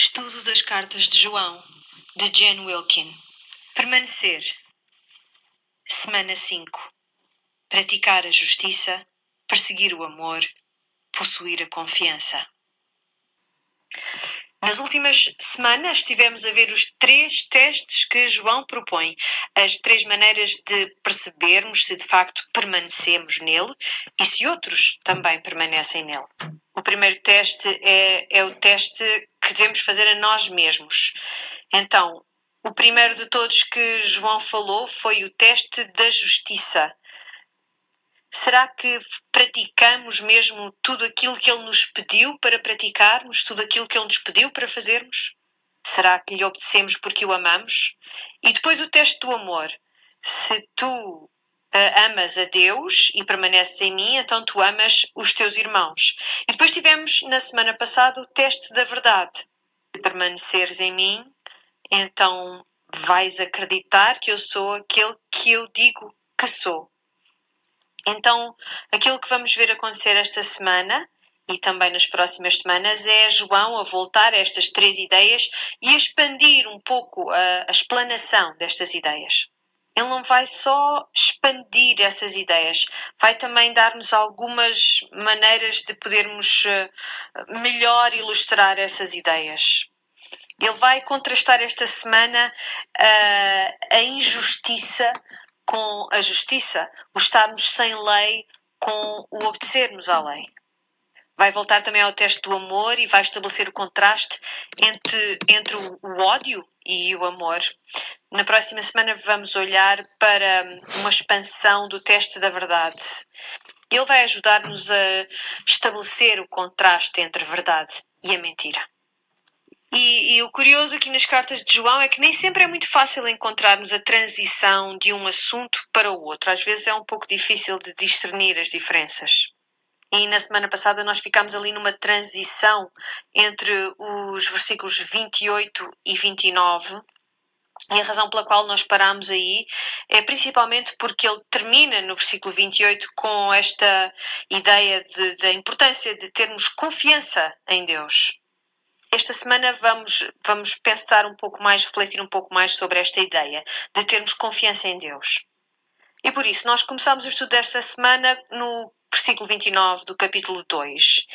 Estudo das Cartas de João, de Jen Wilkin. Permanecer. Semana 5. Praticar a justiça, perseguir o amor, possuir a confiança. Nas últimas semanas estivemos a ver os três testes que João propõe, as três maneiras de percebermos se de facto permanecemos nele e se outros também permanecem nele. O primeiro teste é, é o teste que devemos fazer a nós mesmos. Então, o primeiro de todos que João falou foi o teste da justiça. Será que praticamos mesmo tudo aquilo que Ele nos pediu para praticarmos, tudo aquilo que Ele nos pediu para fazermos? Será que lhe obedecemos porque o amamos? E depois o teste do amor. Se tu uh, amas a Deus e permaneces em mim, então tu amas os teus irmãos. E depois tivemos na semana passada o teste da verdade. Se permaneceres em mim, então vais acreditar que eu sou aquele que eu digo que sou. Então, aquilo que vamos ver acontecer esta semana e também nas próximas semanas é João a voltar a estas três ideias e expandir um pouco a, a explanação destas ideias. Ele não vai só expandir essas ideias, vai também dar-nos algumas maneiras de podermos eh, melhor ilustrar essas ideias. Ele vai contrastar esta semana uh, a injustiça com a justiça, o estarmos sem lei com o obedecermos à lei. Vai voltar também ao teste do amor e vai estabelecer o contraste entre, entre o, ódio e o amor. Na próxima semana vamos olhar para uma expansão do teste da verdade. Ele vai ajudar-nos a estabelecer o contraste entre a verdade e a mentira. E, e, o curioso aqui nas cartas de João é que nem sempre é muito fácil encontrarmos a transição de um assunto para o outro. Às vezes é um pouco difícil de discernir as diferenças. E na semana passada nós ficámos ali numa transição entre os versículos 28 e 29. E a razão pela qual nós paramos aí é principalmente porque ele termina no versículo 28 com esta ideia de, da importância de termos confiança em Deus. Esta semana vamos, vamos pensar um pouco mais, refletir um pouco mais sobre esta ideia de termos confiança em Deus. E por isso, nós começamos o estudo desta semana no versículo 29 do capítulo 2.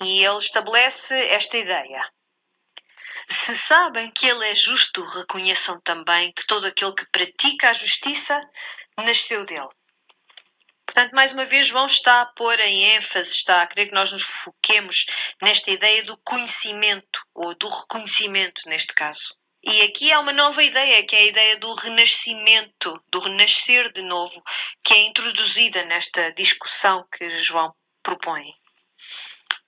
E ele estabelece esta ideia. Se sabem que ele é justo, reconheçam também que todo aquele que pratica a justiça nasceu dele. Portanto, mais uma vez, João está a pôr em ênfase, está a querer que nós nos foquemos nesta ideia do conhecimento, ou do reconhecimento, neste caso. E aqui há uma nova ideia, que é a ideia do renascimento, do renascer de novo, que é introduzida nesta discussão que João propõe.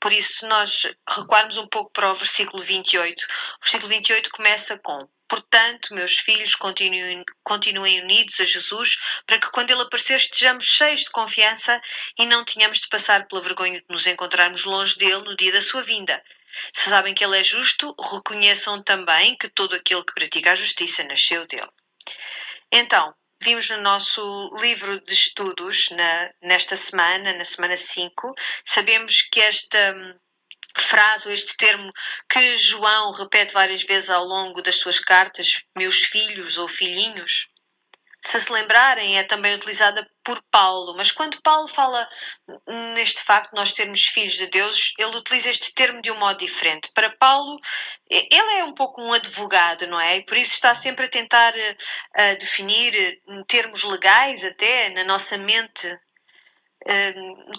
Por isso, se nós recuarmos um pouco para o versículo 28, o versículo 28 começa com Portanto, meus filhos, continuem, continuem unidos a Jesus para que quando Ele aparecer estejamos cheios de confiança e não tenhamos de passar pela vergonha de nos encontrarmos longe dele no dia da sua vinda. Se sabem que Ele é justo, reconheçam também que todo aquele que pratica a justiça nasceu dele. Então, vimos no nosso livro de estudos, na, nesta semana, na semana 5, sabemos que esta frase ou este termo que João repete várias vezes ao longo das suas cartas, meus filhos ou filhinhos, se se lembrarem, é também utilizada por Paulo, mas quando Paulo fala neste facto de nós termos filhos de Deus, ele utiliza este termo de um modo diferente. Para Paulo, ele é um pouco um advogado, não é? E por isso está sempre a tentar uh, definir termos legais até na nossa mente uh,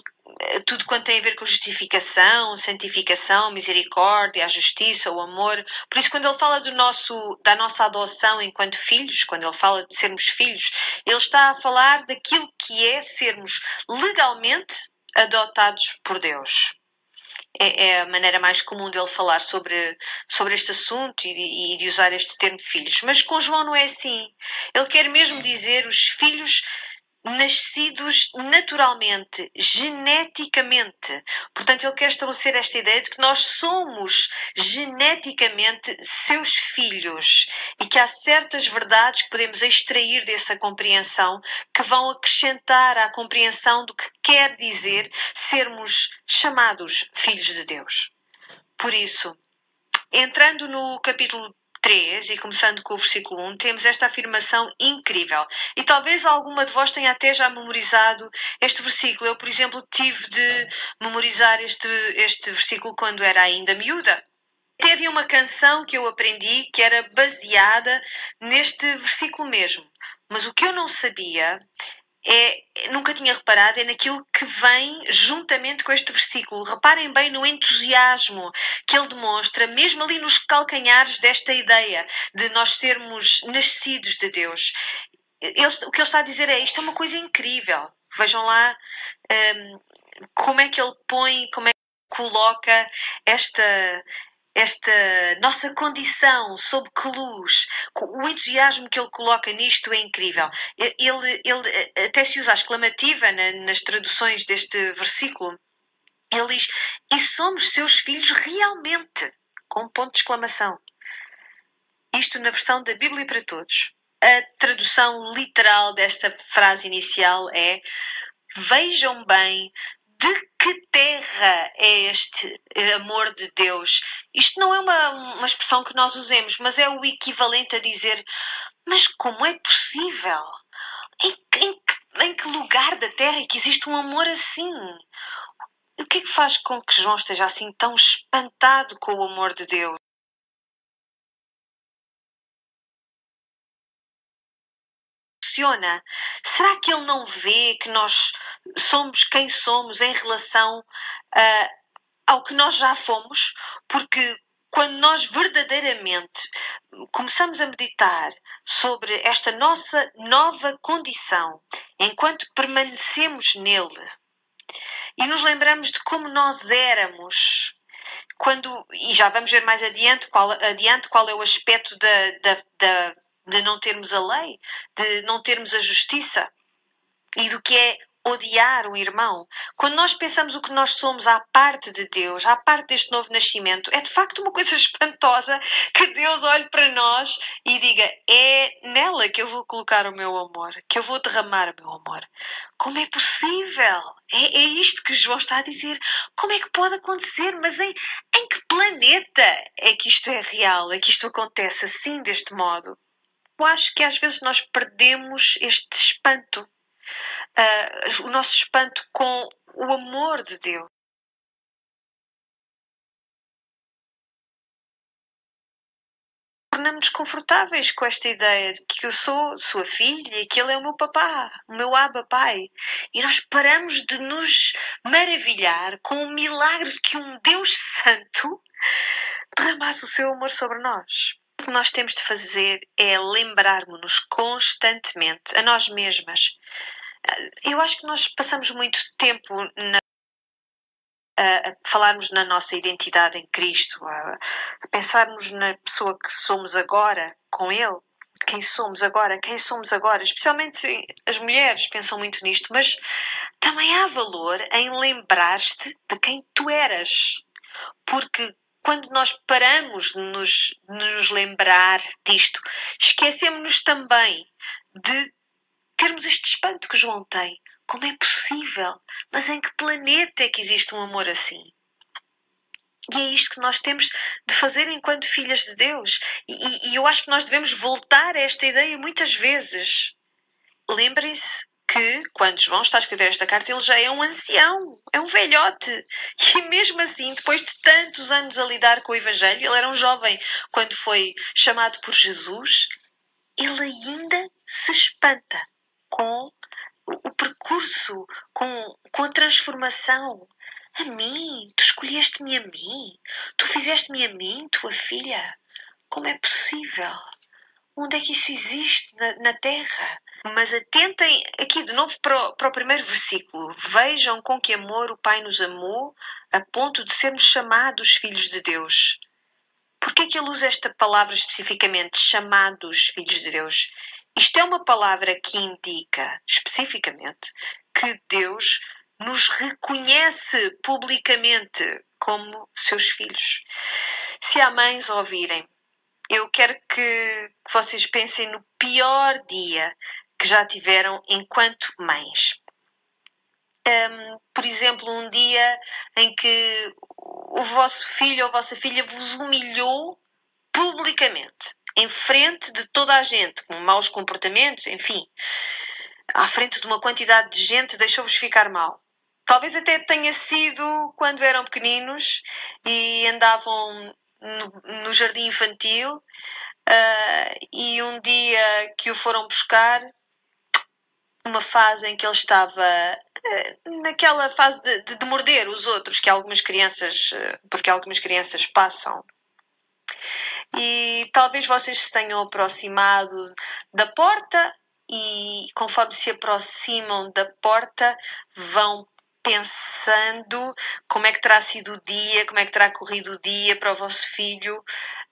tudo quanto tem a ver com justificação, santificação, misericórdia, a justiça, o amor. Por isso, quando ele fala do nosso, da nossa adoção enquanto filhos, quando ele fala de sermos filhos, ele está a falar daquilo que é sermos legalmente adotados por Deus. É, é a maneira mais comum dele falar sobre, sobre este assunto e, e de usar este termo filhos. Mas com João não é assim. Ele quer mesmo dizer os filhos nascidos naturalmente, geneticamente. Portanto, ele quer estabelecer esta ideia de que nós somos geneticamente seus filhos e que há certas verdades que podemos extrair dessa compreensão que vão acrescentar à compreensão do que quer dizer sermos chamados filhos de Deus. Por isso, Entrando no capítulo 3, e começando com o versículo 1, temos esta afirmação incrível. E talvez alguma de vós tenha até já memorizado este versículo. Eu, por exemplo, tive de memorizar este, este versículo quando era ainda miúda. Teve uma canção que eu aprendi que era baseada neste versículo mesmo. Mas o que eu não sabia é, nunca tinha reparado é naquilo que vem juntamente com este versículo. Reparem bem no entusiasmo que ele demonstra, mesmo ali nos calcanhares desta ideia de nós sermos nascidos de Deus. Ele, o que ele está a dizer é: isto é uma coisa incrível. Vejam lá um, como é que ele põe, como é que coloca esta, esta nossa condição, sob que luz, o entusiasmo que ele coloca nisto é incrível. Ele, ele até se usa a exclamativa na, nas traduções deste versículo. Ele diz: E somos seus filhos realmente, com ponto de exclamação. Isto na versão da Bíblia para Todos. A tradução literal desta frase inicial é: Vejam bem de que terra é este amor de Deus? Isto não é uma, uma expressão que nós usemos, mas é o equivalente a dizer: Mas como é possível? Em, em, em que lugar da terra é que existe um amor assim? O que é que faz com que João esteja assim tão espantado com o amor de Deus? Funciona? Será que ele não vê que nós somos quem somos em relação uh, ao que nós já fomos? Porque quando nós verdadeiramente começamos a meditar sobre esta nossa nova condição, enquanto permanecemos nele, e nos lembramos de como nós éramos, quando, e já vamos ver mais adiante qual, adiante qual é o aspecto da, da, da de não termos a lei, de não termos a justiça e do que é odiar o irmão. Quando nós pensamos o que nós somos à parte de Deus, à parte deste novo nascimento, é de facto uma coisa espantosa que Deus olhe para nós e diga: é nela que eu vou colocar o meu amor, que eu vou derramar o meu amor. Como é possível? É, é isto que João está a dizer. Como é que pode acontecer? Mas em, em que planeta é que isto é real? É que isto acontece assim, deste modo? Eu acho que às vezes nós perdemos este espanto, uh, o nosso espanto com o amor de Deus. Tornamos-nos confortáveis com esta ideia de que eu sou sua filha e que ele é o meu papá, o meu aba pai. E nós paramos de nos maravilhar com o milagre de que um Deus Santo derramasse o seu amor sobre nós que nós temos de fazer é lembrarmos-nos constantemente, a nós mesmas. Eu acho que nós passamos muito tempo na, a, falarmos na nossa identidade em Cristo, a pensarmos na pessoa que somos agora com Ele, quem somos agora, quem somos agora. Especialmente as mulheres pensam muito nisto, mas também há valor em lembrar-te de quem tu eras. Porque quando nós paramos de nos, nos lembrar disto, esquecemos-nos também de termos este espanto que João tem. Como é possível? Mas em que planeta é que existe um amor assim? E é isto que nós temos de fazer enquanto filhas de Deus. E, e eu acho que nós devemos voltar a esta ideia muitas vezes. Lembrem-se que, quando João está a escrever esta carta, ele já é um ancião, é um velhote. E mesmo assim, depois de tantos anos a lidar com o Evangelho, ele era um jovem quando foi chamado por Jesus, ele ainda se espanta com o percurso, com, com a transformação. A mim, tu escolheste-me a mim, tu fizeste-me a mim, tua filha. Como é possível? Onde é que isso existe na, na Terra? Mas atentem aqui de novo para o, para o primeiro versículo. Vejam com que amor o Pai nos amou a ponto de sermos chamados filhos de Deus. Por que é que ele usa esta palavra especificamente, chamados filhos de Deus? Isto é uma palavra que indica especificamente que Deus nos reconhece publicamente como seus filhos. Se há mães ouvirem, eu quero que vocês pensem no pior dia que já tiveram enquanto mães. Um, por exemplo, um dia em que o vosso filho ou vossa filha vos humilhou publicamente, em frente de toda a gente, com maus comportamentos, enfim, à frente de uma quantidade de gente, deixou-vos ficar mal. Talvez até tenha sido quando eram pequeninos e andavam no, no jardim infantil uh, e um dia que o foram buscar, uma fase em que ele estava uh, naquela fase de, de, de, morder os outros que algumas crianças, uh, porque algumas crianças passam. E talvez vocês se tenham aproximado da porta e conforme se aproximam da porta vão pensando como é que terá sido o dia, como é que terá corrido o dia para o vosso filho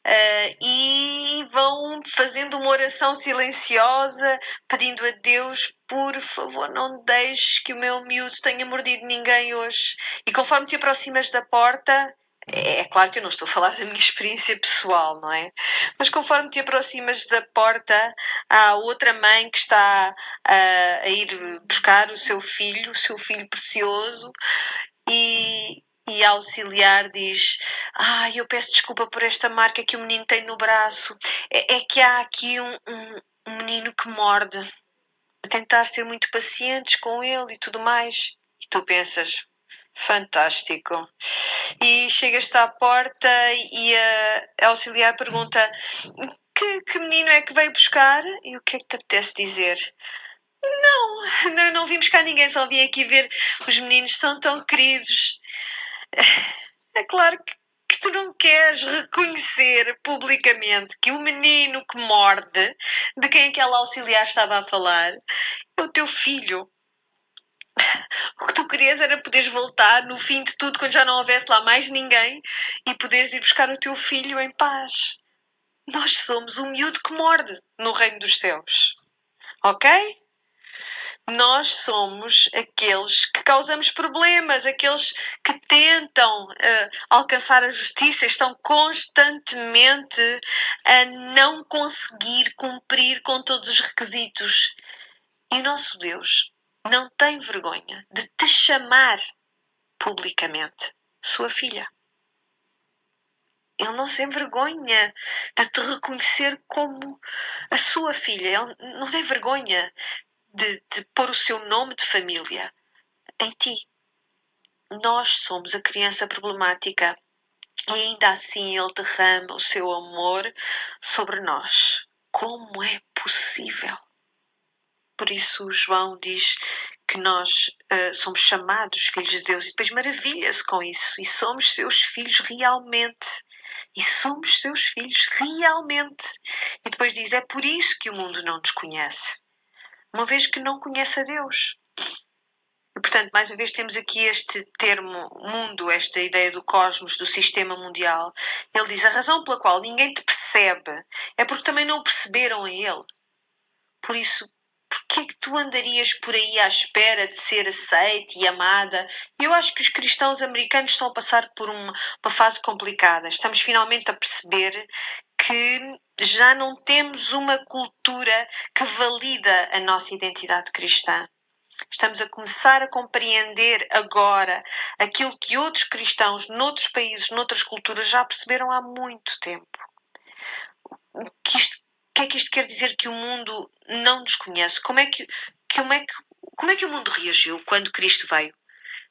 uh, e vão fazendo uma oração silenciosa, pedindo a Deus, por favor, não deixes que o meu miúdo tenha mordido ninguém hoje. E conforme te aproximas da porta, é, é claro que eu não estou a falar da minha experiência pessoal, não é? Mas conforme te aproximas da porta, há outra mãe que está a, a ir buscar o seu filho, o seu filho precioso, e, e a auxiliar diz: ah, eu peço desculpa por esta marca que o menino tem no braço. É, é que há aqui um, um, um menino que morde. Tentar ser muito pacientes com ele e tudo mais. E tu pensas: Fantástico. E chegas-te à porta e a auxiliar pergunta: que, que menino é que veio buscar? E o que é que te apetece dizer? Não, não, não vim buscar ninguém, só vim aqui ver os meninos, são tão queridos. É claro que, que tu não queres reconhecer publicamente que o menino que morde, de quem aquela auxiliar estava a falar, é o teu filho. O que tu querias era poderes voltar no fim de tudo, quando já não houvesse lá mais ninguém, e poderes ir buscar o teu filho em paz. Nós somos o miúdo que morde no reino dos céus. Ok? Nós somos aqueles que causamos problemas, aqueles que tentam uh, alcançar a justiça, estão constantemente a não conseguir cumprir com todos os requisitos. E o nosso Deus não tem vergonha de te chamar publicamente sua filha. Ele não se envergonha de te reconhecer como a sua filha. Ele não tem vergonha de, de pôr o seu nome de família em ti. Nós somos a criança problemática e ainda assim Ele derrama o seu amor sobre nós. Como é possível? Por isso, João diz que nós uh, somos chamados filhos de Deus e depois maravilha-se com isso. E somos seus filhos realmente. E somos seus filhos realmente. E depois diz: é por isso que o mundo não nos conhece. Uma vez que não conhece a Deus. E, portanto, mais uma vez temos aqui este termo mundo, esta ideia do cosmos, do sistema mundial. Ele diz: a razão pela qual ninguém te percebe é porque também não o perceberam a ele. Por isso, que é que tu andarias por aí à espera de ser aceita e amada? Eu acho que os cristãos americanos estão a passar por uma, uma fase complicada. Estamos finalmente a perceber que já não temos uma cultura que valida a nossa identidade cristã. Estamos a começar a compreender agora aquilo que outros cristãos, noutros países, noutras culturas, já perceberam há muito tempo. Que isto que é que isto quer dizer que o mundo não nos conhece? Como é que, como é que, como é que o mundo reagiu quando Cristo veio?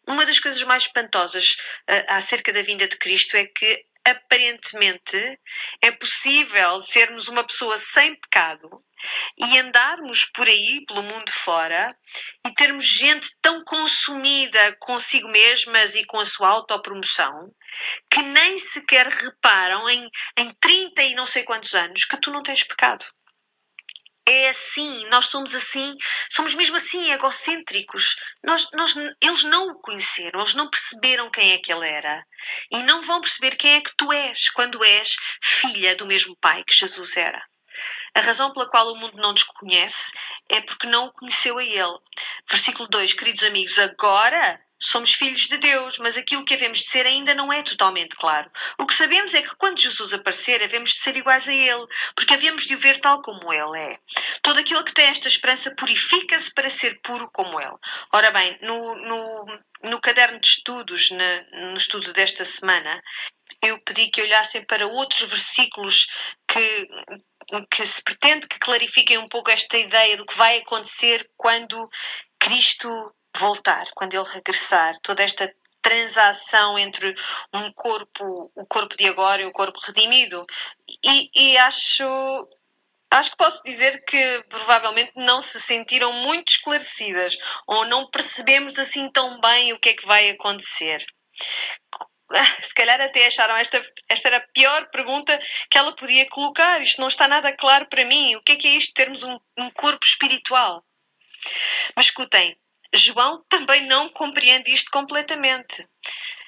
Uma das coisas mais espantosas uh, acerca da vinda de Cristo é que aparentemente é possível sermos uma pessoa sem pecado e andarmos por aí, pelo mundo fora, e termos gente tão consumida consigo mesmas e com a sua autopromoção que nem sequer reparam em, em 30 e não sei quantos anos que tu não tens pecado. É assim, nós somos assim, somos mesmo assim egocêntricos. Nós, nós, eles não o conheceram, eles não perceberam quem é que ele era. E não vão perceber quem é que tu és quando és filha do mesmo pai que Jesus era. A razão pela qual o mundo não nos conhece é porque não o conheceu a ele. Versículo 2, queridos amigos, agora somos filhos de Deus, mas aquilo que havemos de ser ainda não é totalmente claro. O que sabemos é que quando Jesus aparecer, havemos de ser iguais a Ele, porque havemos de o ver tal como Ele é. Todo aquele que tem esta esperança purifica-se para ser puro como Ele. Ora bem, no, no, no caderno de estudos, na, no estudo desta semana, eu pedi que olhassem para outros versículos que, que se pretende que clarifiquem um pouco esta ideia do que vai acontecer quando Cristo voltar, quando ele regressar, toda esta transação entre um corpo, o corpo de agora e o corpo redimido. E, e acho acho que posso dizer que provavelmente não se sentiram muito esclarecidas ou não percebemos assim tão bem o que é que vai acontecer. Se calhar até acharam esta, esta era a pior pergunta que ela podia colocar. Isto não está nada claro para mim. O que é que é isto termos um, um corpo espiritual? Mas escutem, João também não compreende isto completamente.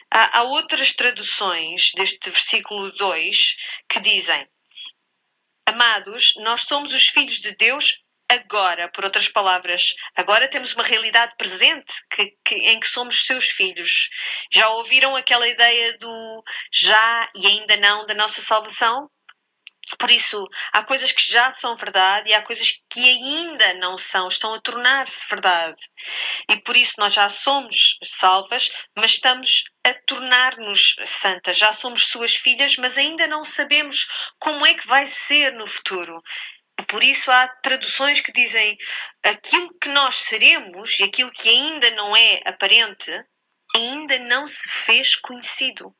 Há, há outras traduções deste versículo 2 que dizem: Amados, nós somos os filhos de Deus agora, por outras palavras, agora temos uma realidade presente que, que, em que somos seus filhos. Já ouviram aquela ideia do já e ainda não da nossa salvação? Por isso, há coisas que já são verdade e há coisas que ainda não são, estão a tornar-se verdade. E por isso nós já somos salvas, mas estamos a tornar-nos santas. Já somos suas filhas, mas ainda não sabemos como é que vai ser no futuro. Por isso há traduções que dizem aquilo que nós seremos e aquilo que ainda não é aparente ainda não se fez conhecido.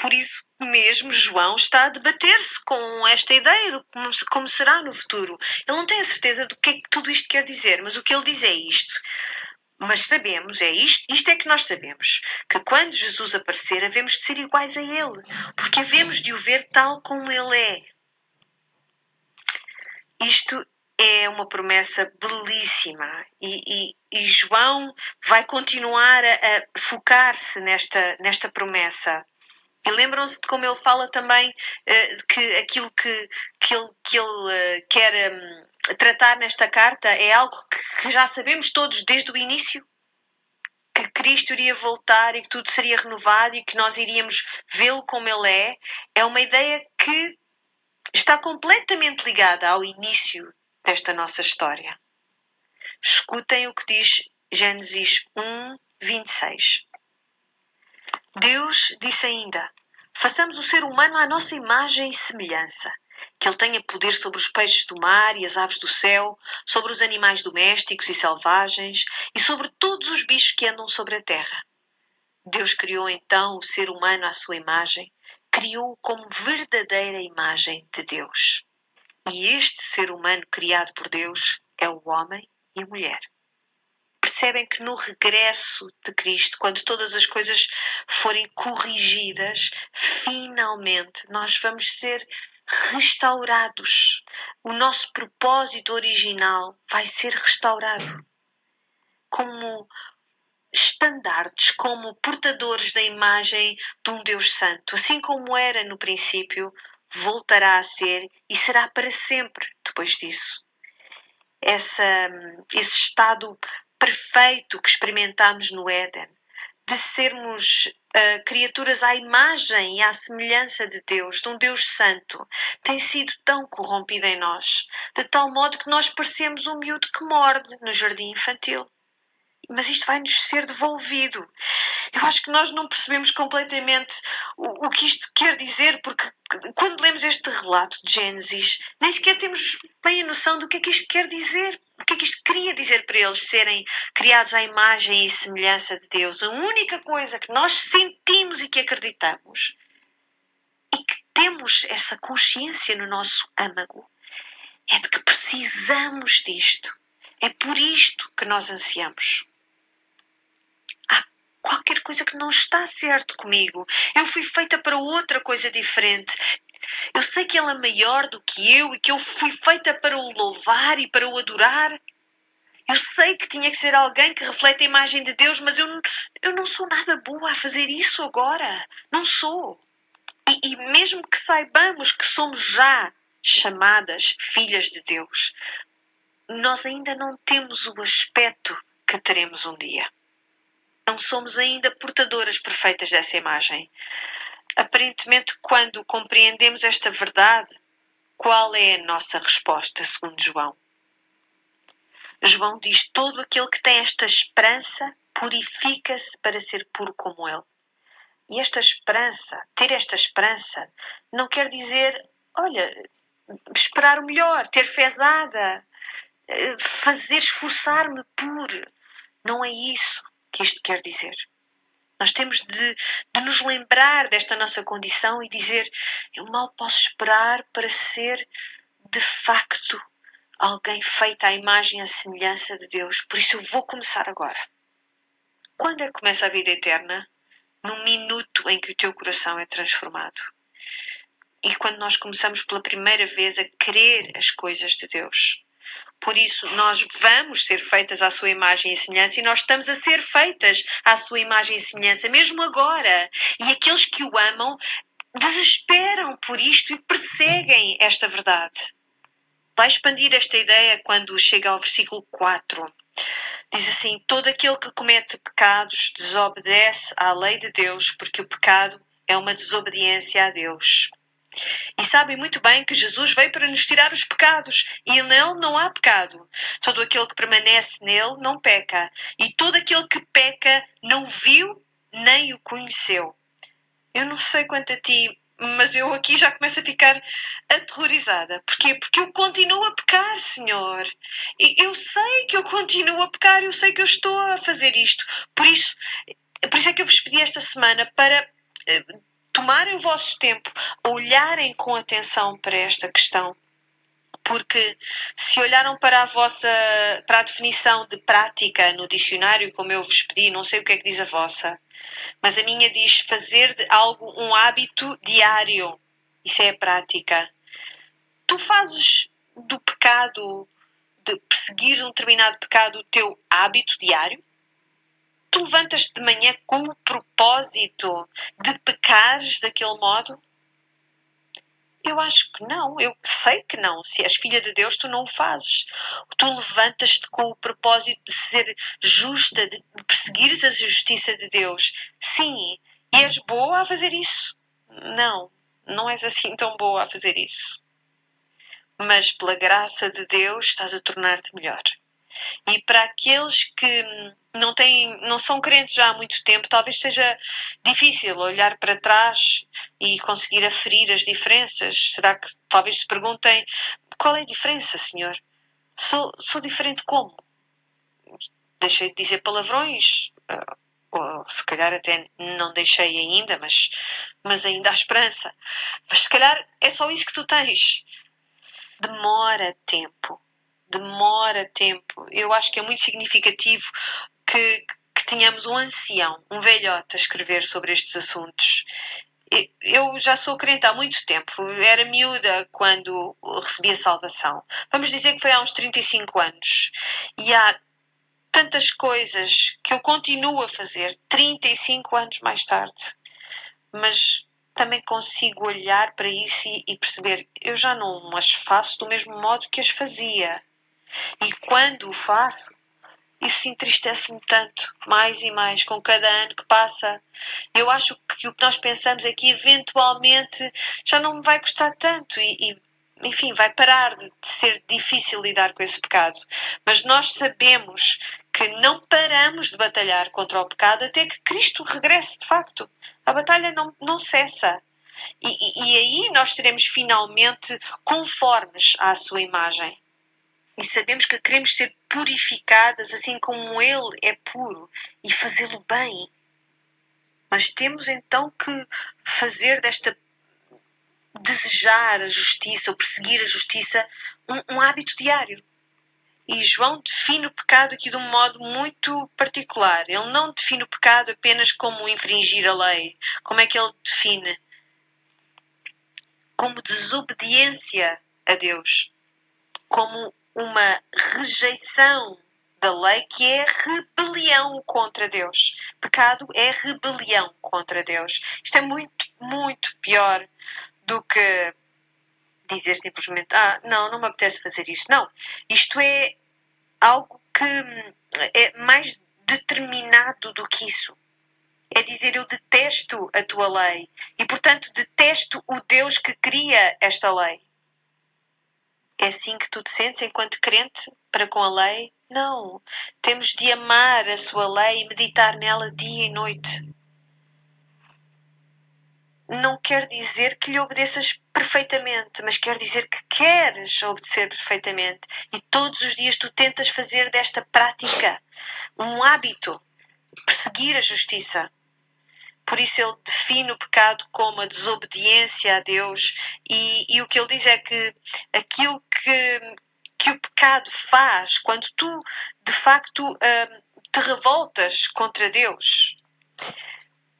Por isso mesmo João está a debater-se com esta ideia de como, será no futuro. Ele não tem a certeza do que é que tudo isto quer dizer, mas o que ele diz é isto. Mas sabemos, é isto, isto é que nós sabemos, que quando Jesus aparecer, havemos de ser iguais a Ele, porque havemos de o ver tal como Ele é. Isto é uma promessa belíssima e, e, e João vai continuar a, a focar-se nesta, nesta promessa. E lembram-se de como ele fala também uh, que aquilo que, que ele, que ele uh, quer um, tratar nesta carta é algo que, que já sabemos todos desde o início? Que Cristo iria voltar e que tudo seria renovado e que nós iríamos vê-lo como ele é, é uma ideia que está completamente ligada ao início desta nossa história. Escutem o que diz Gênesis 1, 26. Deus disse ainda: Façamos o ser humano à nossa imagem e semelhança, que ele tenha poder sobre os peixes do mar e as aves do céu, sobre os animais domésticos e selvagens e sobre todos os bichos que andam sobre a terra. Deus criou então o ser humano à sua imagem, criou-o como verdadeira imagem de Deus. E este ser humano criado por Deus é o homem e a mulher percebem que no regresso de Cristo, quando todas as coisas forem corrigidas, finalmente nós vamos ser restaurados. O nosso propósito original vai ser restaurado. Como estandartes, como portadores da imagem de um Deus Santo, assim como era no princípio, voltará a ser e será para sempre depois disso. Essa, esse estado perfeito que experimentámos no Éden, de sermos uh, criaturas à imagem e à semelhança de Deus, de um Deus Santo, tem sido tão corrompido em nós, de tal modo que nós parecemos um miúdo que morde no jardim infantil mas isto vai nos ser devolvido. Eu acho que nós não percebemos completamente o, o, que isto quer dizer, porque quando lemos este relato de Gênesis, nem sequer temos bem a noção do que é que isto quer dizer. O que é que isto queria dizer para eles serem criados à imagem e semelhança de Deus? A única coisa que nós sentimos e que acreditamos e que temos essa consciência no nosso âmago é de que precisamos disto. É por isto que nós ansiamos qualquer coisa que não está certo comigo. Eu fui feita para outra coisa diferente. Eu sei que Ele é maior do que eu e que eu fui feita para o louvar e para o adorar. Eu sei que tinha que ser alguém que reflete a imagem de Deus, mas eu, eu não sou nada boa a fazer isso agora. Não sou. E, e mesmo que saibamos que somos já chamadas filhas de Deus, nós ainda não temos o aspecto que teremos um dia Não somos ainda portadoras perfeitas dessa imagem. Aparentemente, quando compreendemos esta verdade, qual é a nossa resposta, segundo João? João diz: todo aquele que tem esta esperança purifica-se para ser puro como ele. E esta esperança, ter esta esperança, não quer dizer, olha, esperar o melhor, ter fezada, eh, fazer esforçar-me por. Não é isso que isto quer dizer. Nós temos de, de, nos lembrar desta nossa condição e dizer: eu mal posso esperar para ser de facto alguém feito à imagem e à semelhança de Deus, por isso eu vou começar agora. Quando é que começa a vida eterna? No minuto em que o teu coração é transformado. E quando nós começamos pela primeira vez a querer as coisas de Deus. Por isso, nós vamos ser feitas à sua imagem e semelhança e nós estamos a ser feitas à sua imagem e semelhança, mesmo agora. E aqueles que o amam desesperam por isto e perseguem esta verdade vai expandir esta ideia quando chega ao versículo 4. Diz assim: Todo aquele que comete pecados desobedece à lei de Deus, porque o pecado é uma desobediência a Deus. E sabem muito bem que Jesus veio para nos tirar os pecados, e nele não há pecado. Todo aquele que permanece nele não peca, e todo aquele que peca não viu nem o conheceu. Eu não sei quanto a ti, mas eu aqui já começo a ficar aterrorizada. Porquê? Porque eu continuo a pecar, Senhor. Eu sei que eu continuo a pecar, eu sei que eu estou a fazer isto. Por isso, por isso é que eu vos pedi esta semana para eh, tomarem o vosso tempo, olharem com atenção para esta questão. Porque se olharam para a vossa para a definição de prática no dicionário, como eu vos pedi, não sei o que é que diz a vossa, mas a minha diz fazer de algo um hábito diário. Isso é a prática. Tu fazes do pecado, de perseguir um determinado pecado, o teu hábito diário? Tu levantas de manhã com o propósito de pecares daquele modo? Eu acho que não, eu sei que não. Se és filha de Deus, tu não o fazes. Tu levantas-te com o propósito de ser justa, de perseguires a justiça de Deus. Sim, e és boa a fazer isso. Não, não és assim tão boa a fazer isso. Mas pela graça de Deus estás a tornar-te melhor. E para aqueles que não têm, não são crentes já há muito tempo, talvez seja difícil olhar para trás e conseguir aferir as diferenças. Será que talvez se perguntem qual é a diferença, Senhor? Sou, sou diferente como? Deixei de dizer palavrões, ah, ou se calhar até não deixei ainda, mas, mas ainda há esperança. Mas se calhar é só isso que tu tens. Demora tempo demora tempo. Eu acho que é muito significativo que, que tenhamos um ancião, um velhote, a escrever sobre estes assuntos. Eu já sou crente há muito tempo, era miúda quando recebi a salvação. Vamos dizer que foi há uns 35 anos. E há tantas coisas que eu continuo a fazer 35 anos mais tarde. Mas também consigo olhar para isso e, perceber eu já não as faço do mesmo modo que as fazia. E quando o faço, isso entristece-me tanto, mais e mais, com cada ano que passa. Eu acho que o que nós pensamos é que eventualmente já não me vai custar tanto e, e enfim, vai parar de, de ser difícil lidar com esse pecado. Mas nós sabemos que não paramos de batalhar contra o pecado até que Cristo regresse de facto. A batalha não, não cessa. E, e, e aí nós seremos finalmente conformes à sua imagem e sabemos que queremos ser purificadas assim como Ele é puro e fazê-lo bem. Mas temos então que fazer desta desejar a justiça ou perseguir a justiça um, um hábito diário. E João define o pecado aqui de um modo muito particular. Ele não define o pecado apenas como infringir a lei. Como é que ele define? Como desobediência a Deus. Como uma rejeição da lei que é rebelião contra Deus. Pecado é rebelião contra Deus. Isto é muito, muito pior do que dizer simplesmente: Ah, não, não me apetece fazer isto. Não. Isto é algo que é mais determinado do que isso. É dizer eu detesto a tua lei e, portanto, detesto o Deus que cria esta lei. É assim que tu te sentes enquanto crente para com a lei? Não. Temos de amar a sua lei e meditar nela dia e noite. Não quer dizer que lhe obedeças perfeitamente, mas quer dizer que queres obedecer perfeitamente. E todos os dias tu tentas fazer desta prática um hábito, perseguir a justiça. Por isso ele define o pecado como a desobediência a Deus e, e o que ele diz é que aquilo que, que o pecado faz quando tu de facto hum, te revoltas contra Deus,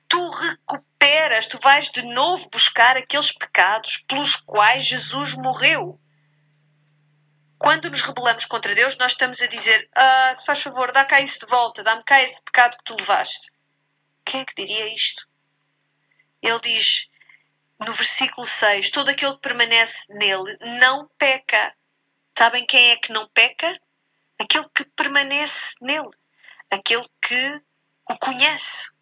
tu recuperas, tu vais de novo buscar aqueles pecados pelos quais Jesus morreu. Quando nos rebelamos contra Deus, nós estamos a dizer: ah, se faz favor, dá cá isso de volta, dá-me cá esse pecado que tu levaste. Quem é que diria isto? Ele diz no versículo 6: Todo aquele que permanece nele não peca. Sabem quem é que não peca? Aquele que permanece nele, aquele que o conhece.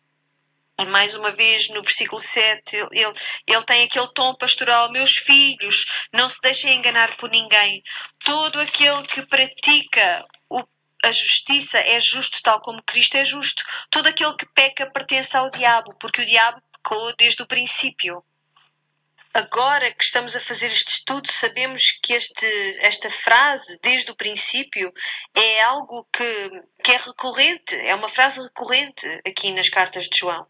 E mais uma vez, no versículo 7, ele, ele tem aquele tom pastoral: Meus filhos, não se deixem enganar por ninguém. Todo aquele que pratica a justiça é justo tal como Cristo é justo. Todo aquele que peca pertence ao diabo, porque o diabo pecou desde o princípio. Agora que estamos a fazer este estudo, sabemos que este, esta frase, desde o princípio, é algo que, que é recorrente, é uma frase recorrente aqui nas cartas de João.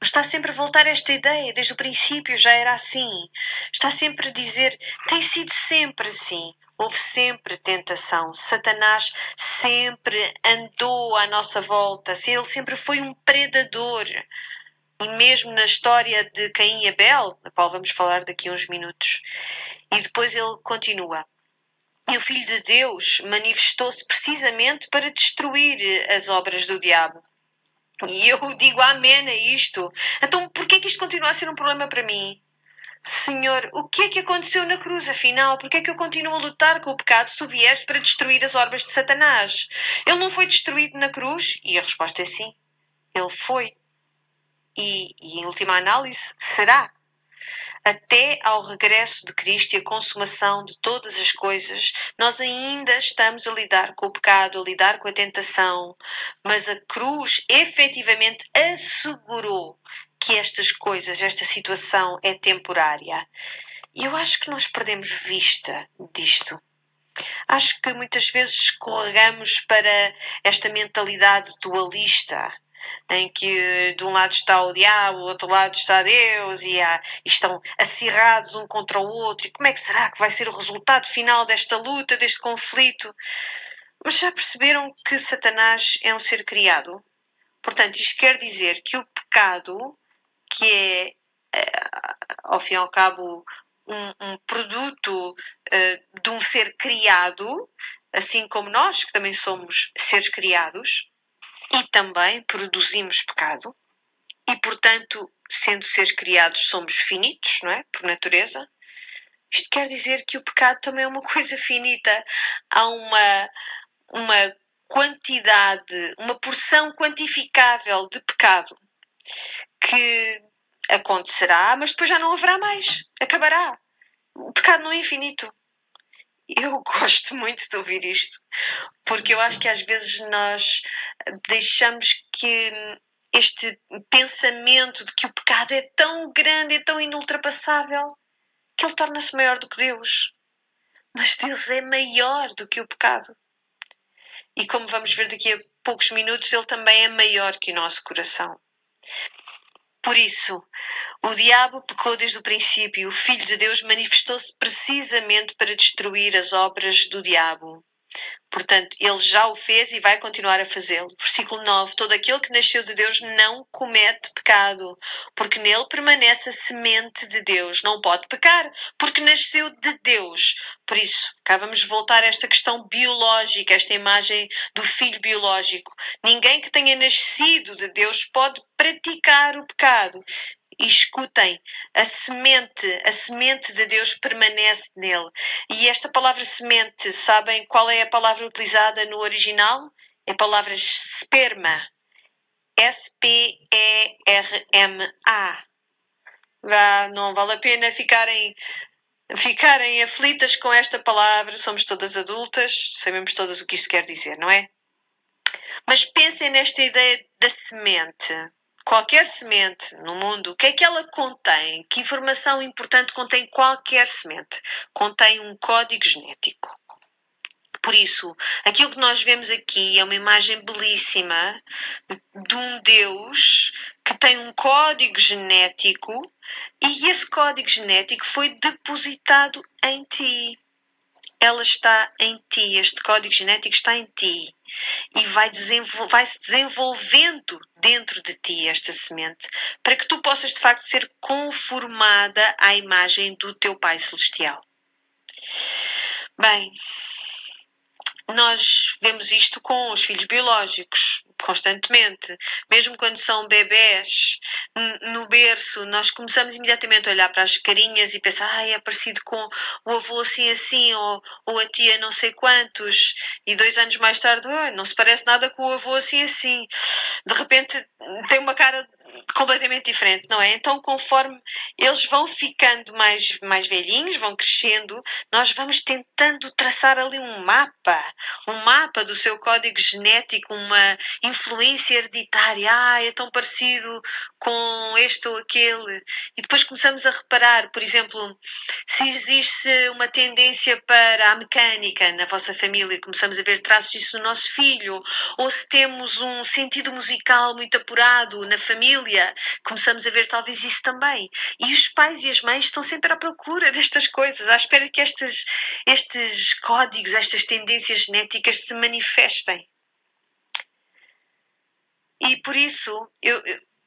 Está sempre a voltar esta ideia, desde o princípio já era assim. Está sempre a dizer, tem sido sempre assim. Houve sempre tentação. Satanás sempre andou à nossa volta. Ele sempre foi um predador. E mesmo na história de Caim e Abel, da qual vamos falar daqui a uns minutos. E depois ele continua. E o Filho de Deus manifestou-se precisamente para destruir as obras do diabo. E eu digo amém a isto. Então, por que isto continua a ser um problema para mim? Senhor, o que é que aconteceu na cruz, afinal? Por que é que eu continuo a lutar com o pecado se tu vieste para destruir as obras de Satanás? Ele não foi destruído na cruz? E a resposta é sim. Ele foi. E, e em última análise, será. Até ao regresso de Cristo e a consumação de todas as coisas, nós ainda estamos a lidar com o pecado, a lidar com a tentação, mas a cruz efetivamente assegurou que estas coisas, esta situação é temporária. E eu acho que nós perdemos vista disto. Acho que muitas vezes escorregamos para esta mentalidade dualista, em que de um lado está o diabo, do outro lado está Deus, e, há, e estão acirrados um contra o outro. E como é que será que vai ser o resultado final desta luta, deste conflito? Mas já perceberam que Satanás é um ser criado? Portanto, isto quer dizer que o pecado que é, eh, ao fim e ao cabo, um, um produto uh, de um ser criado, assim como nós, que também somos seres criados, e também produzimos pecado, e portanto, sendo seres criados, somos finitos, não é? Por natureza. Isto quer dizer que o pecado também é uma coisa finita. Há uma, uma quantidade, uma porção quantificável de pecado que acontecerá, mas depois já não haverá mais. Acabará. O pecado não é infinito. Eu gosto muito de ouvir isto, porque eu acho que às vezes nós deixamos que este pensamento de que o pecado é tão grande, é tão inultrapassável, que ele torna-se maior do que Deus. Mas Deus é maior do que o pecado. E como vamos ver daqui a poucos minutos, ele também é maior que o nosso coração. Por isso, o diabo pecou desde o princípio, o Filho de Deus manifestou-se precisamente para destruir as obras do diabo. Portanto, ele já o fez e vai continuar a fazê-lo. Versículo 9: Todo aquele que nasceu de Deus não comete pecado, porque nele permanece a semente de Deus. Não pode pecar, porque nasceu de Deus. Por isso, cá vamos voltar a esta questão biológica, esta imagem do filho biológico. Ninguém que tenha nascido de Deus pode praticar o pecado. E escutem, a semente, a semente de Deus permanece nele. E esta palavra semente, sabem qual é a palavra utilizada no original? É a palavra esperma. S-P-E-R-M-A. Não vale a pena ficarem, ficarem aflitas com esta palavra. Somos todas adultas, sabemos todas o que isto quer dizer, não é? Mas pensem nesta ideia da semente. Qualquer semente no mundo, o que é que ela contém? Que informação importante contém qualquer semente? Contém um código genético. Por isso, aquilo que nós vemos aqui é uma imagem belíssima de um Deus que tem um código genético e esse código genético foi depositado em ti. Ela está em ti, este código genético está em ti e vai, vai se desenvolvendo dentro de ti esta semente para que tu possas de facto ser conformada à imagem do teu Pai Celestial. Bem, nós vemos isto com os filhos biológicos constantemente, mesmo quando são bebés no berço, nós começamos imediatamente a olhar para as carinhas e pensar, ah, é parecido com o avô assim assim, ou, ou a tia não sei quantos, e dois anos mais tarde, ah, não se parece nada com o avô assim assim. De repente tem uma cara completamente diferente, não é? Então, conforme eles vão ficando mais, mais velhinhos, vão crescendo, nós vamos tentando traçar ali um mapa, um mapa do seu código genético, uma influência hereditária. Ah, é tão parecido com este ou aquele. E depois começamos a reparar, por exemplo, se existe uma tendência para a mecânica na vossa família, começamos a ver traços disso no nosso filho, ou se temos um sentido musical muito apurado na família, começamos a ver talvez isso também. E os pais e as mães estão sempre à procura destas coisas, à espera que estes, estes códigos, estas tendências genéticas se manifestem. E por isso, eu,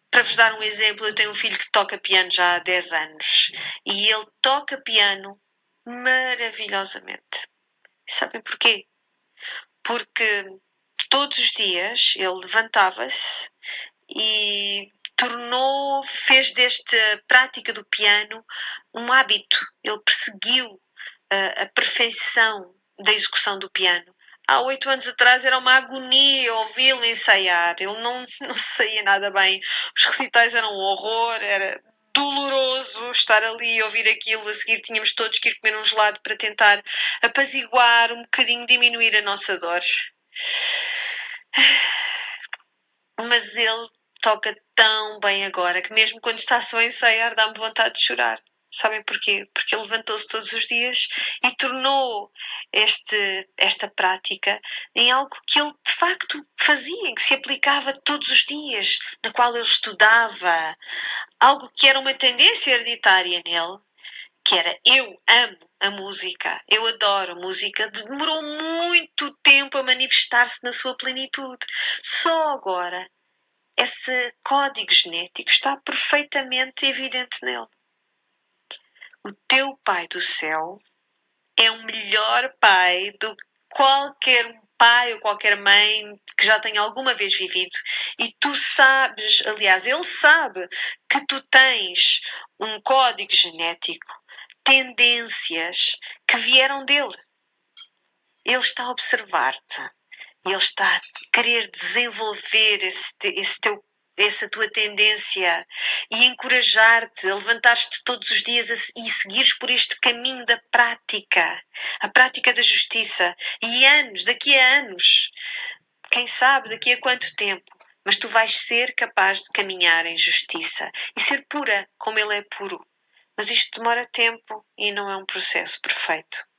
para vos dar um exemplo, eu tenho um filho que toca piano já há 10 anos e ele toca piano maravilhosamente. sabem porquê? Porque todos os dias ele levantava-se e tornou, fez desta prática do piano um hábito. Ele perseguiu a, a perfeição da execução do piano. Há oito anos atrás era uma agonia ouvi-lo ensaiar. Ele não, não saía nada bem. Os recitais eram um horror, era doloroso estar ali e ouvir aquilo. A seguir tínhamos todos que ir comer um gelado para tentar apaziguar um bocadinho, diminuir a nossa dor. Mas ele toca tão bem agora que mesmo quando está só a ensaiar dá-me vontade de chorar. Sabem porquê? Porque ele levantou-se todos os dias e tornou este, esta prática em algo que ele de facto fazia, que se aplicava todos os dias, na qual ele estudava, algo que era uma tendência hereditária nele, que era eu amo a música, eu adoro a música, demorou muito tempo a manifestar-se na sua plenitude. Só agora esse código genético está perfeitamente evidente nele. O teu Pai do céu é um melhor pai do que qualquer pai ou qualquer mãe que já tenha alguma vez vivido. E tu sabes, aliás, ele sabe que tu tens um código genético, tendências que vieram dele. Ele está a observar-te e ele está a querer desenvolver esse, esse teu essa tua tendência e encorajar-te a levantar-te todos os dias e seguires por este caminho da prática, a prática da justiça. E anos, daqui a anos, quem sabe daqui a quanto tempo, mas tu vais ser capaz de caminhar em justiça e ser pura como Ele é puro. Mas isto demora tempo e não é um processo perfeito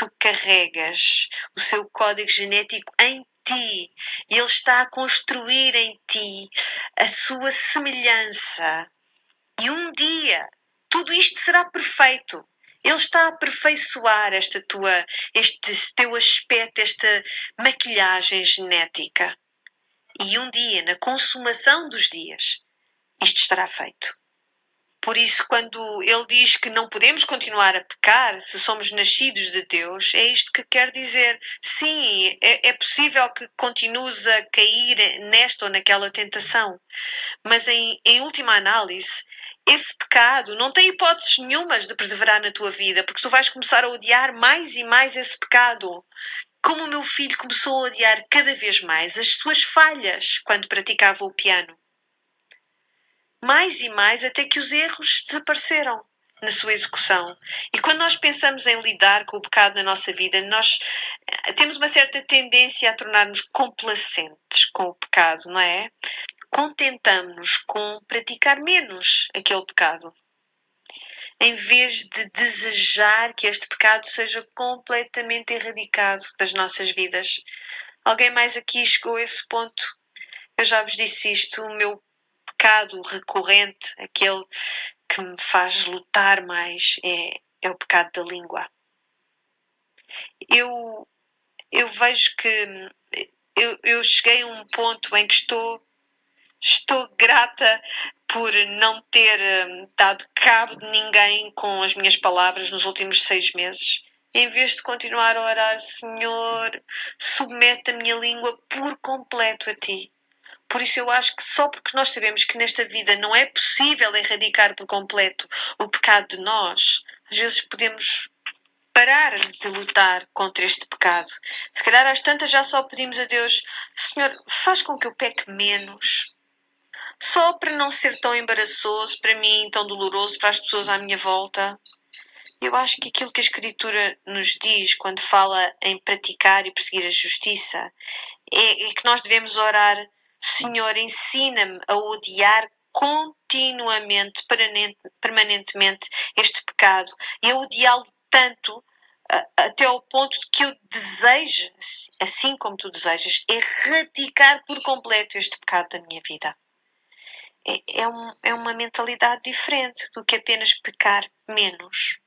tu carregas o seu código genético em ti e ele está a construir em ti a sua semelhança. E um dia tudo isto será perfeito. Ele está a aperfeiçoar esta tua, este teu aspecto, esta maquilhagem genética. E um dia, na consumação dos dias, isto estará feito. Por isso, quando ele diz que não podemos continuar a pecar se somos nascidos de Deus, é isto que quer dizer. Sim, é, é possível que continues a cair nesta ou naquela tentação, mas em, em última análise, esse pecado não tem hipóteses nenhumas de perseverar na tua vida, porque tu vais começar a odiar mais e mais esse pecado. como o meu filho começou a odiar cada vez mais as suas falhas quando praticava o piano. Mais e mais até que os erros desapareceram na sua execução. E quando nós pensamos em lidar com o pecado na nossa vida, nós eh, temos uma certa tendência a tornar-nos complacentes com o pecado, não é? Contentamos-nos com praticar menos aquele pecado. Em vez de desejar que este pecado seja completamente erradicado das nossas vidas. Alguém mais aqui chegou a esse ponto? Eu já vos disse isto, o meu pecado recorrente, aquele que me faz lutar mais é, é o pecado da língua. Eu, eu vejo que eu, eu cheguei a um ponto em que estou, estou grata por não ter um, dado cabo de ninguém com as minhas palavras nos últimos seis meses. Em vez de continuar a orar, Senhor, submete a minha língua por completo a ti. Por isso eu acho que só porque nós sabemos que nesta vida não é possível erradicar por completo o pecado de nós, às vezes podemos parar de lutar contra este pecado. Se calhar às tantas já só pedimos a Deus, Senhor, faz com que eu peque menos. Só para não ser tão embaraçoso para mim, tão doloroso para as pessoas à minha volta. Eu acho que aquilo que a Escritura nos diz quando fala em praticar e perseguir a justiça é, é que nós devemos orar Senhor, ensina-me a odiar continuamente, permanentemente este pecado e a odiá-lo tanto até ao ponto de que eu desejo, assim como tu desejas, erradicar por completo este pecado da minha vida. É, é, um, é uma mentalidade diferente do que apenas pecar menos.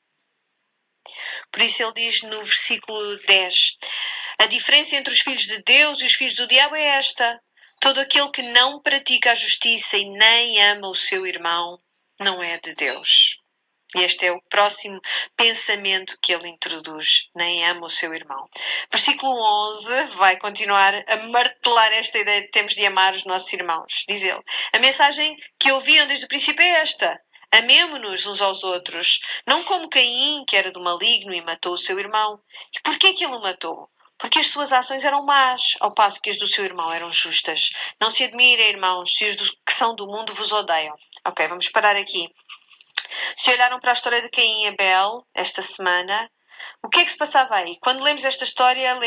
Por isso ele diz no versículo 10: A diferença entre os filhos de Deus e os filhos do diabo é esta: Todo aquele que não pratica a justiça e nem ama o seu irmão não é de Deus. Este é o próximo pensamento que ele introduz. Nem ama o seu irmão. Versículo 11 vai continuar a martelar esta ideia de temos de amar os nossos irmãos. Diz ele: A mensagem que ouviram desde o princípio é esta. Amemo-nos uns aos outros, não como Caim, que era do maligno e matou o seu irmão. E porquê que ele o matou? Porque as suas ações eram más, ao passo que as do seu irmão eram justas. Não se admire, irmãos, se os do, que são do mundo vos odeiam. Ok, vamos parar aqui. Se olharam para a história de Caim e Abel esta semana, o que é que se passava aí? Quando lemos esta história,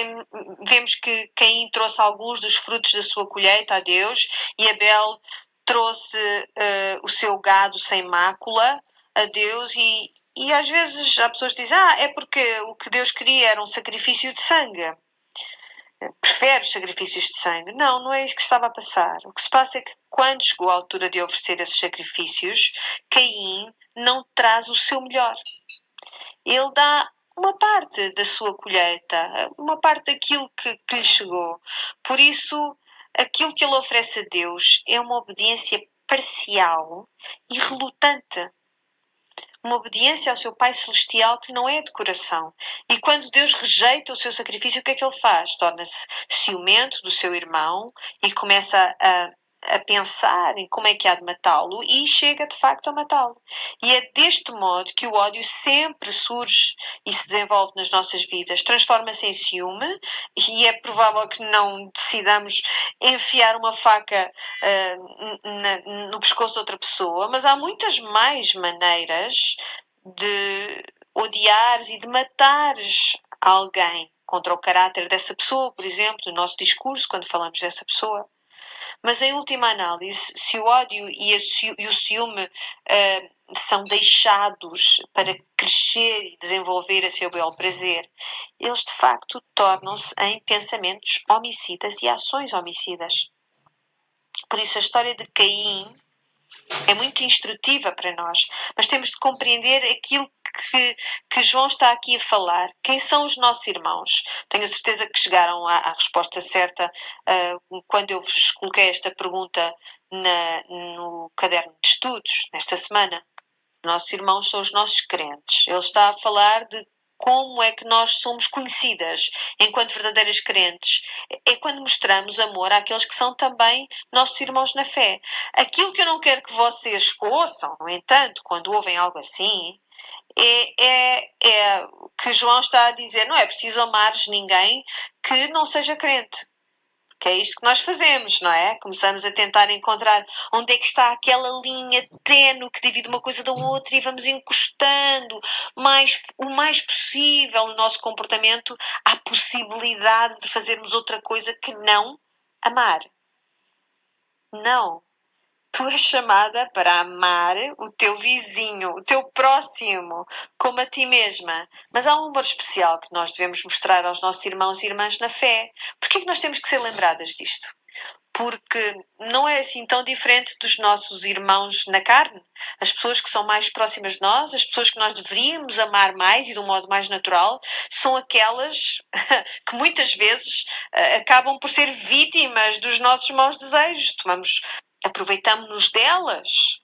vemos que Caim trouxe alguns dos frutos da sua colheita a Deus e Abel trouxe uh, o seu gado sem mácula a Deus e, e às vezes há pessoas que dizem ah, é porque o que Deus queria era um sacrifício de sangue prefere os sacrifícios de sangue. Não, não é isso que estava a passar. O que se passa é que quando chegou a altura de oferecer esses sacrifícios, Caim não traz o seu melhor. Ele dá uma parte da sua colheita, uma parte daquilo que, que lhe chegou. Por isso, aquilo que ele oferece a Deus é uma obediência parcial e relutante uma obediência ao seu Pai Celestial que não é de coração. E quando Deus rejeita o seu sacrifício, o que é que ele faz? Torna-se ciumento do seu irmão e começa a a pensar em como é que há de matá-lo e chega de facto a matá-lo. E é deste modo que o ódio sempre surge e se desenvolve nas nossas vidas. Transforma-se em ciúme e é provável que não decidamos enfiar uma faca uh, na, no pescoço de outra pessoa, mas há muitas mais maneiras de odiares e de matares alguém contra o caráter dessa pessoa, por exemplo, no nosso discurso, quando falamos dessa pessoa. Mas em última análise, se o ódio e, o ciúme uh, são deixados para crescer e desenvolver a seu belo prazer, eles de facto tornam-se em pensamentos homicidas e ações homicidas. Por isso, a história de Caim é muito instrutiva para nós, mas temos de compreender aquilo que, que João está aqui a falar. Quem são os nossos irmãos? Tenho a certeza que chegaram à, à resposta certa uh, quando eu vos coloquei esta pergunta na, no caderno de estudos, nesta semana. Nossos irmãos são os nossos crentes. Ele está a falar de como é que nós somos conhecidas enquanto verdadeiras crentes? É quando mostramos amor àqueles que são também nossos irmãos na fé. Aquilo que eu não quero que vocês ouçam, no entanto, quando ouvem algo assim, é, é, é que João está a dizer: não é preciso amares ninguém que não seja crente. Que é isto que nós fazemos, não é? Começamos a tentar encontrar onde é que está aquela linha tenue que divide uma coisa da outra e vamos encostando mais, o mais possível no nosso comportamento à possibilidade de fazermos outra coisa que não amar. Não. Tu és chamada para amar o teu vizinho, o teu próximo, como a ti mesma. Mas há um amor especial que nós devemos mostrar aos nossos irmãos e irmãs na fé. Por que é que nós temos que ser lembradas disto? Porque não é assim tão diferente dos nossos irmãos na carne. As pessoas que são mais próximas de nós, as pessoas que nós deveríamos amar mais e de um modo mais natural, são aquelas que muitas vezes eh, acabam por ser vítimas dos nossos maus desejos. Tomamos aproveitamos-nos delas,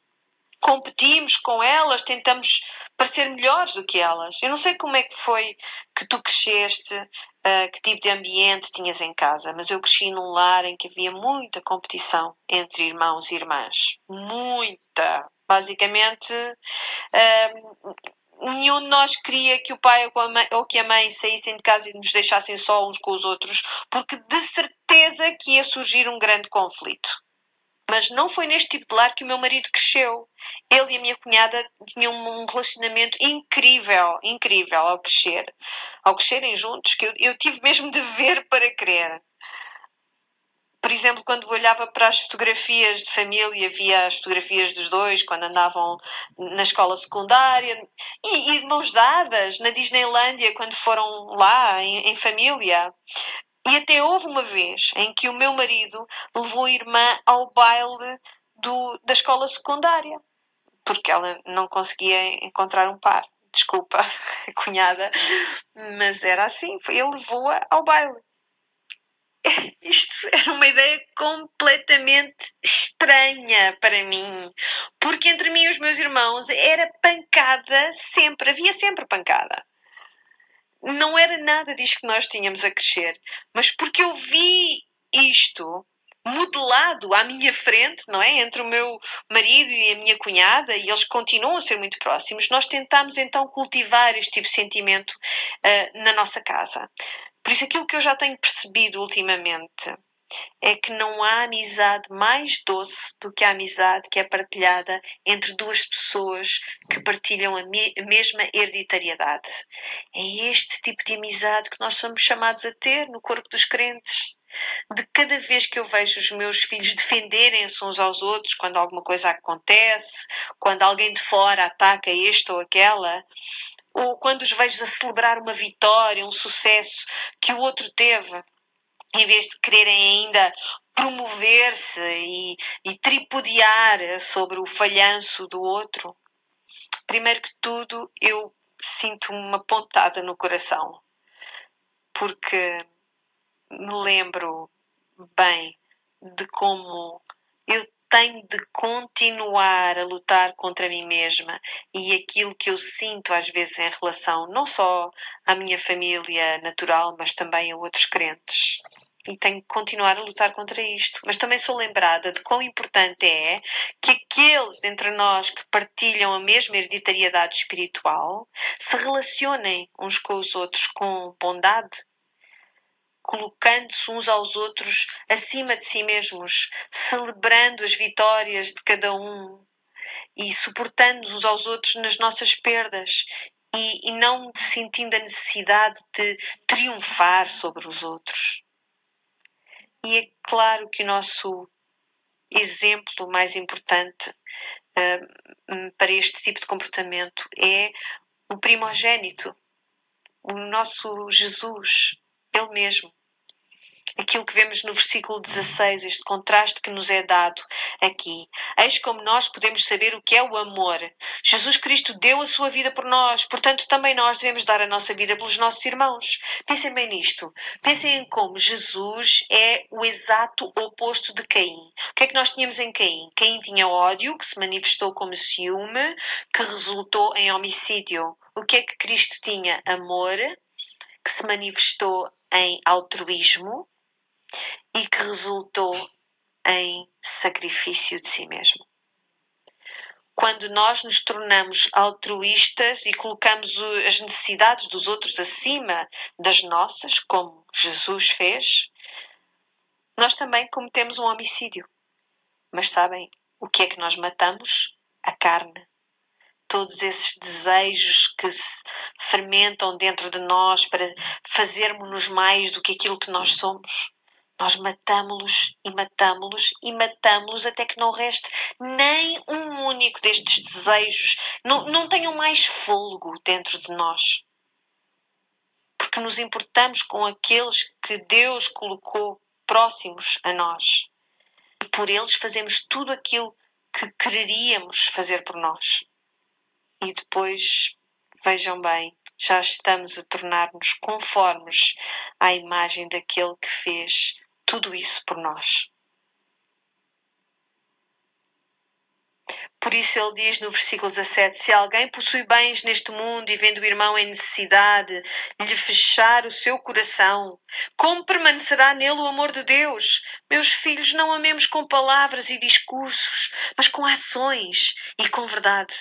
competimos com elas, tentamos parecer melhores do que elas. Eu não sei como é que foi que tu cresceste, uh, que tipo de ambiente tinhas em casa, mas eu cresci num lar em que havia muita competição entre irmãos e irmãs. Muita! Basicamente, uh, nenhum de nós queria que o pai ou, mãe, ou que a mãe saíssem de casa e nos deixassem só uns com os outros, porque de certeza que ia surgir um grande conflito. Mas não foi neste tipo de lar que o meu marido cresceu. Ele e a minha cunhada tinham um relacionamento incrível, incrível ao crescer. Ao crescerem juntos, que eu, eu tive mesmo de ver para crer. Por exemplo, quando olhava para as fotografias de família, via as fotografias dos dois quando andavam na escola secundária e, e de mãos dadas na Disneylândia quando foram lá em, em família. E até houve uma vez em que o meu marido levou a irmã ao baile do, da escola secundária, porque ela não conseguia encontrar um par. Desculpa, cunhada, mas era assim. Ele levou-a ao baile. Isto era uma ideia completamente estranha para mim, porque entre mim e os meus irmãos era pancada sempre, havia sempre pancada não era nada disto que nós tínhamos a crescer, mas porque eu vi isto modelado à minha frente, não é? Entre o meu marido e a minha cunhada, e eles continuam a ser muito próximos, nós tentámos então cultivar este tipo de sentimento uh, na nossa casa. Por isso, aquilo que eu já tenho percebido ultimamente é que não há amizade mais doce do que a amizade que é partilhada entre duas pessoas que partilham a, me mesma hereditariedade. É este tipo de amizade que nós somos chamados a ter no corpo dos crentes de cada vez que eu vejo os meus filhos defenderem-se uns aos outros quando alguma coisa acontece, quando alguém de fora ataca este ou aquela, ou quando os vejo a celebrar uma vitória, um sucesso que o outro teve, em vez de quererem ainda promover-se e, e tripudiar sobre o falhanço do outro, primeiro que tudo eu sinto uma pontada no coração, porque me lembro bem de como eu tenho de continuar a lutar contra mim mesma e aquilo que eu sinto às vezes em relação não só à minha família natural, mas também a outros crentes e tenho que continuar a lutar contra isto. Mas também sou lembrada de quão importante é que aqueles entre nós que partilham a mesma hereditariedade espiritual se relacionem uns com os outros com bondade, colocando-se uns aos outros acima de si mesmos, celebrando as vitórias de cada um e suportando uns aos outros nas nossas perdas e, e não sentindo a necessidade de triunfar sobre os outros. E é claro que o nosso exemplo mais importante uh, para este tipo de comportamento é o primogênito, o nosso Jesus, Ele mesmo aquilo que vemos no versículo 16, este contraste que nos é dado aqui. Eis como nós podemos saber o que é o amor. Jesus Cristo deu a sua vida por nós, portanto, também nós devemos dar a nossa vida pelos nossos irmãos. Pensem bem nisto. Pensem em como Jesus é o exato oposto de Caim. O que é que nós tínhamos em Caim? Caim tinha ódio, que se manifestou como ciúme, que resultou em homicídio. O que é que Cristo tinha? Amor, que se manifestou em altruísmo, e que resultou em sacrifício de si mesmo. quando nós nos tornamos altruístas e colocamos as necessidades dos outros acima das nossas, como Jesus fez, nós também cometemos um homicídio. Mas sabem o que é que nós matamos? A carne. Todos esses desejos que se fermentam dentro de nós para fazermos-nos mais do que aquilo que nós somos. Nós matamos-los e matamos-los e matamos-los até que não reste nem um único destes desejos. Não, não tenham mais fôlego dentro de nós. Porque nos importamos com aqueles que Deus colocou próximos a nós. E por eles fazemos tudo aquilo que quereríamos fazer por nós. E depois, vejam bem, já estamos a tornar-nos conformes à imagem daquele que fez tudo isso por nós. Por isso ele diz no versículo 17: Se alguém possui bens neste mundo e vendo o irmão em necessidade, lhe fechar o seu coração, como permanecerá nele o amor de Deus? Meus filhos, não amemos com palavras e discursos, mas com ações e com verdade.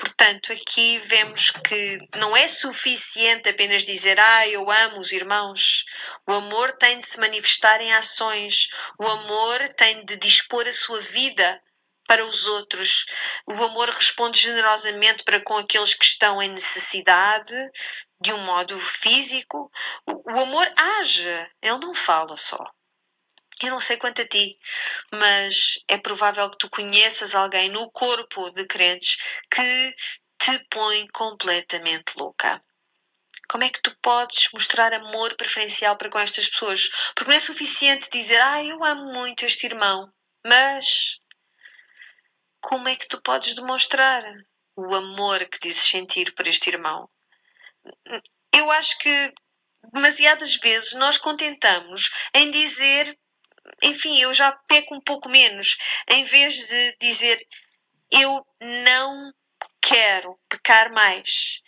Portanto, aqui vemos que não é suficiente apenas dizer ah, eu amo os irmãos. O amor tem de se manifestar em ações. O amor tem de dispor a sua vida para os outros. O amor responde generosamente para com aqueles que estão em necessidade, de um modo físico. O, amor age, ele não fala só. Eu não sei quanto a ti, mas é provável que tu conheças alguém no corpo de crentes que te põe completamente louca. Como é que tu podes mostrar amor preferencial para com estas pessoas? Porque não é suficiente dizer, ah, eu amo muito este irmão, mas como é que tu podes demonstrar o amor que dizes sentir por este irmão? Eu acho que demasiadas vezes nós contentamos em dizer enfim, eu já peco um pouco menos, em vez de dizer eu não quero pecar mais.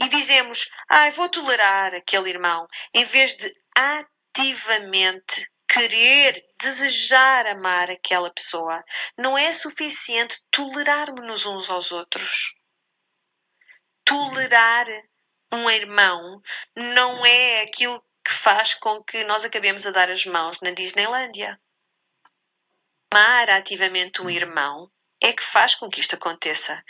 E dizemos, ah, vou tolerar aquele irmão, em vez de ativamente querer, desejar amar aquela pessoa. Não é suficiente tolerarmos uns aos outros. Tolerar um irmão não é aquilo que faz com que nós acabemos a dar as mãos na Disneylândia. Amar ativamente um irmão é que faz com que isto aconteça.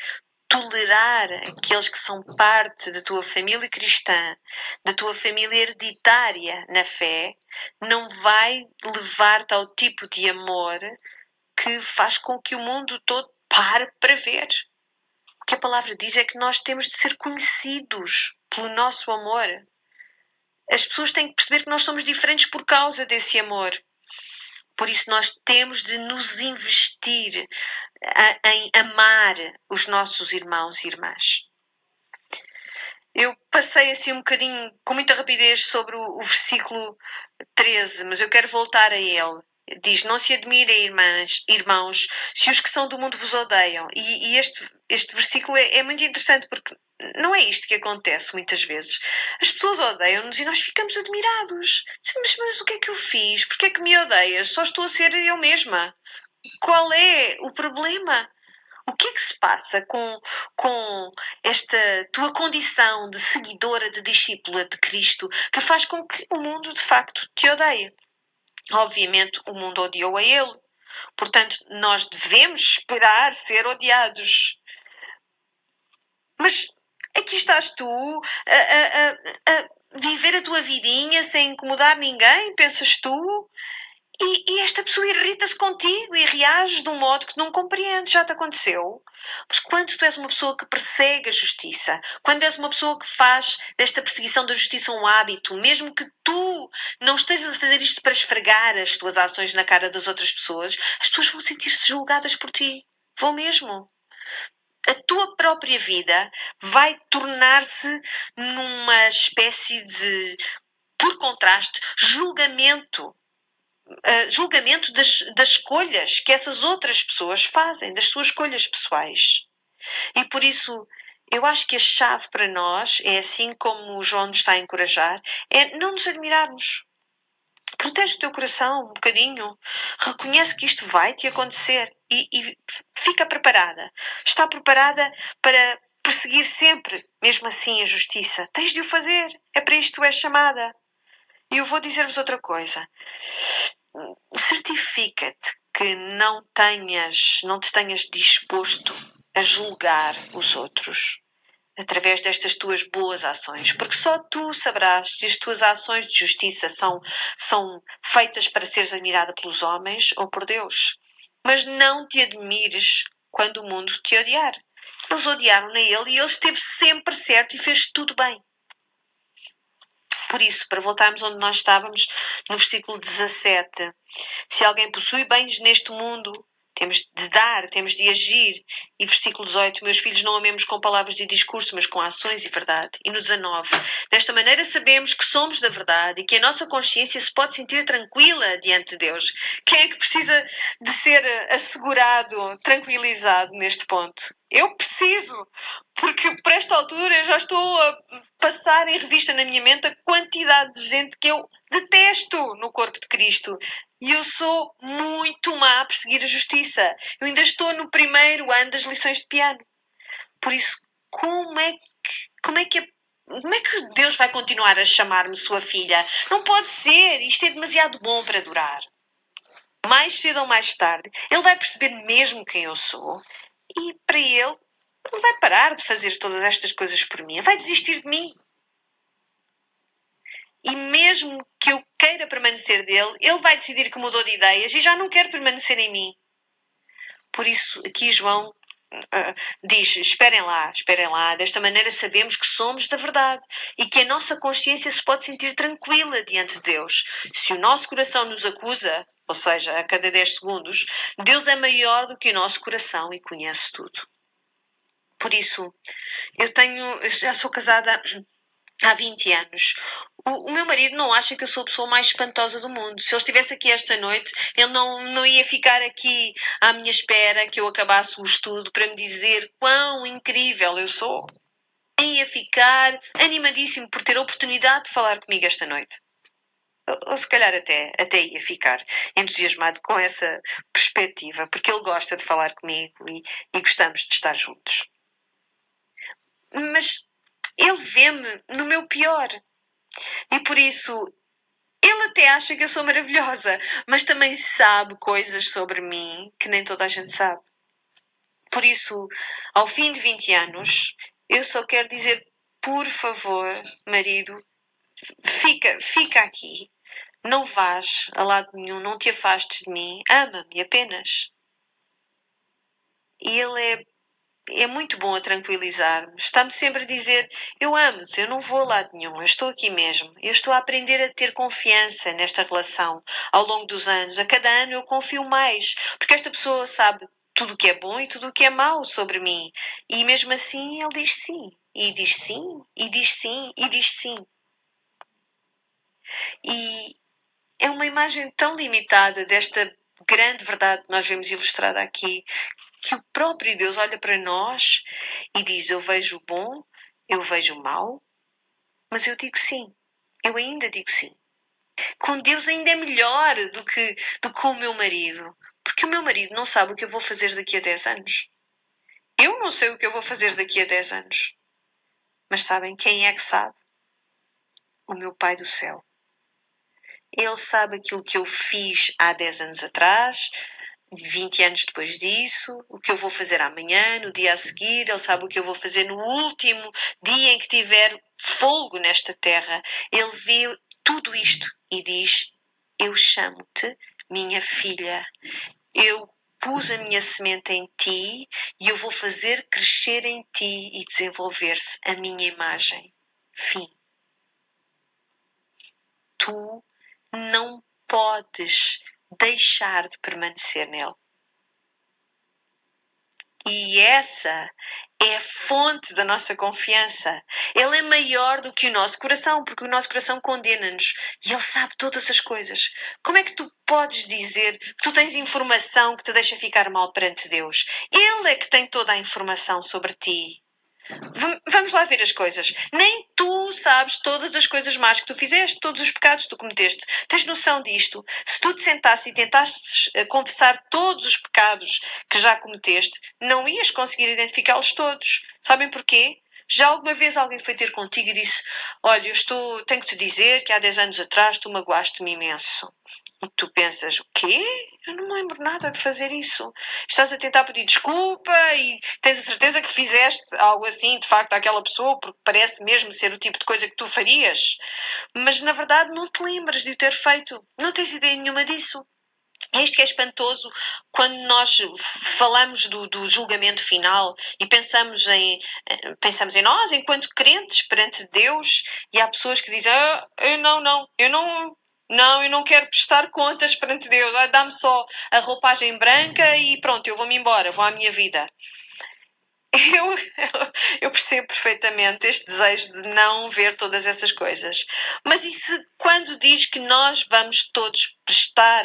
Tolerar aqueles que são parte da tua família cristã, da tua família hereditária na fé, não vai levar-te ao tipo de amor que faz com que o mundo todo pare para ver. O que a palavra diz é que nós temos de ser conhecidos pelo nosso amor. As pessoas têm que perceber que nós somos diferentes por causa desse amor. Por isso, nós temos de nos investir em amar os nossos irmãos e irmãs. Eu passei assim um bocadinho, com muita rapidez, sobre o, o versículo 13, mas eu quero voltar a ele diz: Não se admirem, irmãs, irmãos, se os que são do mundo vos odeiam. E, e este, este versículo é, é, muito interessante porque não é isto que acontece muitas vezes. As pessoas odeiam-nos e nós ficamos admirados. Mas, mas o que é que eu fiz? Porquê é que me odeias? Só estou a ser eu mesma. Qual é o problema? O que é que se passa com, com esta tua condição de seguidora, de discípula de Cristo, que faz com que o mundo de facto te odeie? Obviamente, o mundo odiou a ele. Portanto, nós devemos esperar ser odiados. Mas aqui estás tu a, a, a, viver a tua vidinha sem incomodar ninguém, pensas tu? E, e esta pessoa irrita-se contigo e reage de um modo que não compreendes. Já te aconteceu? Mas quando tu és uma pessoa que persegue a justiça, quando és uma pessoa que faz desta perseguição da justiça um hábito, mesmo que tu não estejas a fazer isto para esfregar as tuas ações na cara das outras pessoas, as pessoas vão sentir-se julgadas por ti. Vão mesmo a tua própria vida vai tornar-se numa espécie de, por contraste, julgamento uh, julgamento das, das escolhas que essas outras pessoas fazem, das suas escolhas pessoais. E por isso, eu acho que a chave para nós é assim como o João nos está a encorajar, é não nos admirarmos. Protege o teu coração um bocadinho. Reconhece que isto vai te acontecer e, e fica preparada. Está preparada para perseguir sempre, mesmo assim, a justiça. Tens de o fazer. É para isto que tu és chamada. E eu vou dizer-vos outra coisa. Certifica-te que não tenhas, não te tenhas disposto a julgar os outros através destas tuas boas ações, porque só tu saberás se as tuas ações de justiça são, são feitas para seres admirada pelos homens ou por Deus. Mas não te admires quando o mundo te odiar. Eles odiaram a ele e ele esteve sempre certo e fez tudo bem. Por isso, para voltarmos onde nós estávamos, no versículo 17: Se alguém possui bens neste mundo temos de dar, temos de agir. E versículo 18: Meus filhos, não amemos com palavras de discurso, mas com ações e verdade. E no 19: Desta maneira sabemos que somos da verdade e que a nossa consciência se pode sentir tranquila diante de Deus. Quem é que precisa de ser assegurado, tranquilizado neste ponto? Eu preciso, porque por esta altura eu já estou a passar em revista na minha mente a quantidade de gente que eu detesto no corpo de Cristo. E eu sou muito má a perseguir a justiça. Eu ainda estou no primeiro ano das lições de piano. Por isso, como é que, como é que como é que Deus vai continuar a chamar-me sua filha? Não pode ser, isto é demasiado bom para durar. Mais cedo ou mais tarde, ele vai perceber mesmo quem eu sou e para ele, ele vai parar de fazer todas estas coisas por mim, ele vai desistir de mim. Mesmo que eu queira permanecer dele, ele vai decidir que mudou de ideias e já não quer permanecer em mim. Por isso, aqui João uh, diz: esperem lá, esperem lá. Desta maneira sabemos que somos da verdade e que a nossa consciência se pode sentir tranquila diante de Deus. Se o nosso coração nos acusa, ou seja, a cada 10 segundos, Deus é maior do que o nosso coração e conhece tudo. Por isso, eu tenho, já sou casada há 20 anos. O, o, meu marido não acha que eu sou a pessoa mais espantosa do mundo. Se ele estivesse aqui esta noite, ele não, não ia ficar aqui à minha espera que eu acabasse o estudo para me dizer quão incrível eu sou. Ia ficar animadíssimo por ter a oportunidade de falar comigo esta noite. Ou, ou se calhar até, até ia ficar entusiasmado com essa perspectiva, porque ele gosta de falar comigo e, e gostamos de estar juntos. Mas ele vê-me no meu pior. E por isso, ele até acha que eu sou maravilhosa, mas também sabe coisas sobre mim que nem toda a gente sabe. Por isso, ao fim de 20 anos, eu só quero dizer, por favor, marido, fica, fica aqui. Não vás a lado nenhum, não te afastes de mim, ama-me apenas. E ele é é muito bom a tranquilizar-me. Está-me sempre a dizer: Eu amo-te, eu não vou a lado nenhum, eu estou aqui mesmo. Eu estou a aprender a ter confiança nesta relação ao longo dos anos. A cada ano eu confio mais, porque esta pessoa sabe tudo o que é bom e tudo o que é mau sobre mim. E mesmo assim ele diz sim, e diz sim, e diz sim, e diz sim. E é uma imagem tão limitada desta grande verdade que nós vemos ilustrada aqui, que o próprio Deus olha para nós e diz: Eu vejo o bom, eu vejo o mal, mas eu digo sim, eu ainda digo sim. Com Deus ainda é melhor do que, do que com o meu marido, porque o meu marido não sabe o que eu vou fazer daqui a 10 anos. Eu não sei o que eu vou fazer daqui a 10 anos. Mas sabem quem é que sabe? O meu Pai do céu. Ele sabe aquilo que eu fiz há 10 anos atrás, 20 anos depois disso, o que eu vou fazer amanhã, no dia a seguir, ele sabe o que eu vou fazer no último dia em que tiver folgo nesta terra. Ele vê tudo isto e diz: Eu chamo-te minha filha. Eu pus a minha semente em ti e eu vou fazer crescer em ti e desenvolver-se a minha imagem. Fim. Tu não podes deixar de permanecer nele. E essa é a fonte da nossa confiança. Ele é maior do que o nosso coração, porque o nosso coração condena-nos e ele sabe todas as coisas. Como é que tu podes dizer que tu tens informação que te deixa ficar mal perante Deus? Ele é que tem toda a informação sobre ti. Vamos lá ver as coisas. Nem tu sabes todas as coisas más que tu fizeste, todos os pecados que tu cometeste. Tens noção disto? Se tu te sentasses e tentasses eh, confessar todos os pecados que já cometeste, não ias conseguir identificá-los todos. Sabem porquê? Já alguma vez alguém foi ter contigo e disse: Olha, eu estou, tenho que te dizer que há 10 anos atrás tu magoaste-me imenso. E tu pensas: O quê? Eu não me lembro nada de fazer isso. Estás a tentar pedir desculpa e tens a certeza que fizeste algo assim, de facto, àquela pessoa, porque parece mesmo ser o tipo de coisa que tu farias. Mas na verdade não te lembras de o ter feito. Não tens ideia nenhuma disso. É isto que é espantoso quando nós falamos do, do, julgamento final e pensamos em, pensamos em nós enquanto crentes perante Deus e há pessoas que dizem ah, eu não, não, eu não, não, eu não quero prestar contas perante Deus, ah, dá-me só a roupagem branca e pronto, eu vou-me embora, vou à minha vida. Eu, eu percebo perfeitamente este desejo de não ver todas essas coisas. Mas e se quando diz que nós vamos todos prestar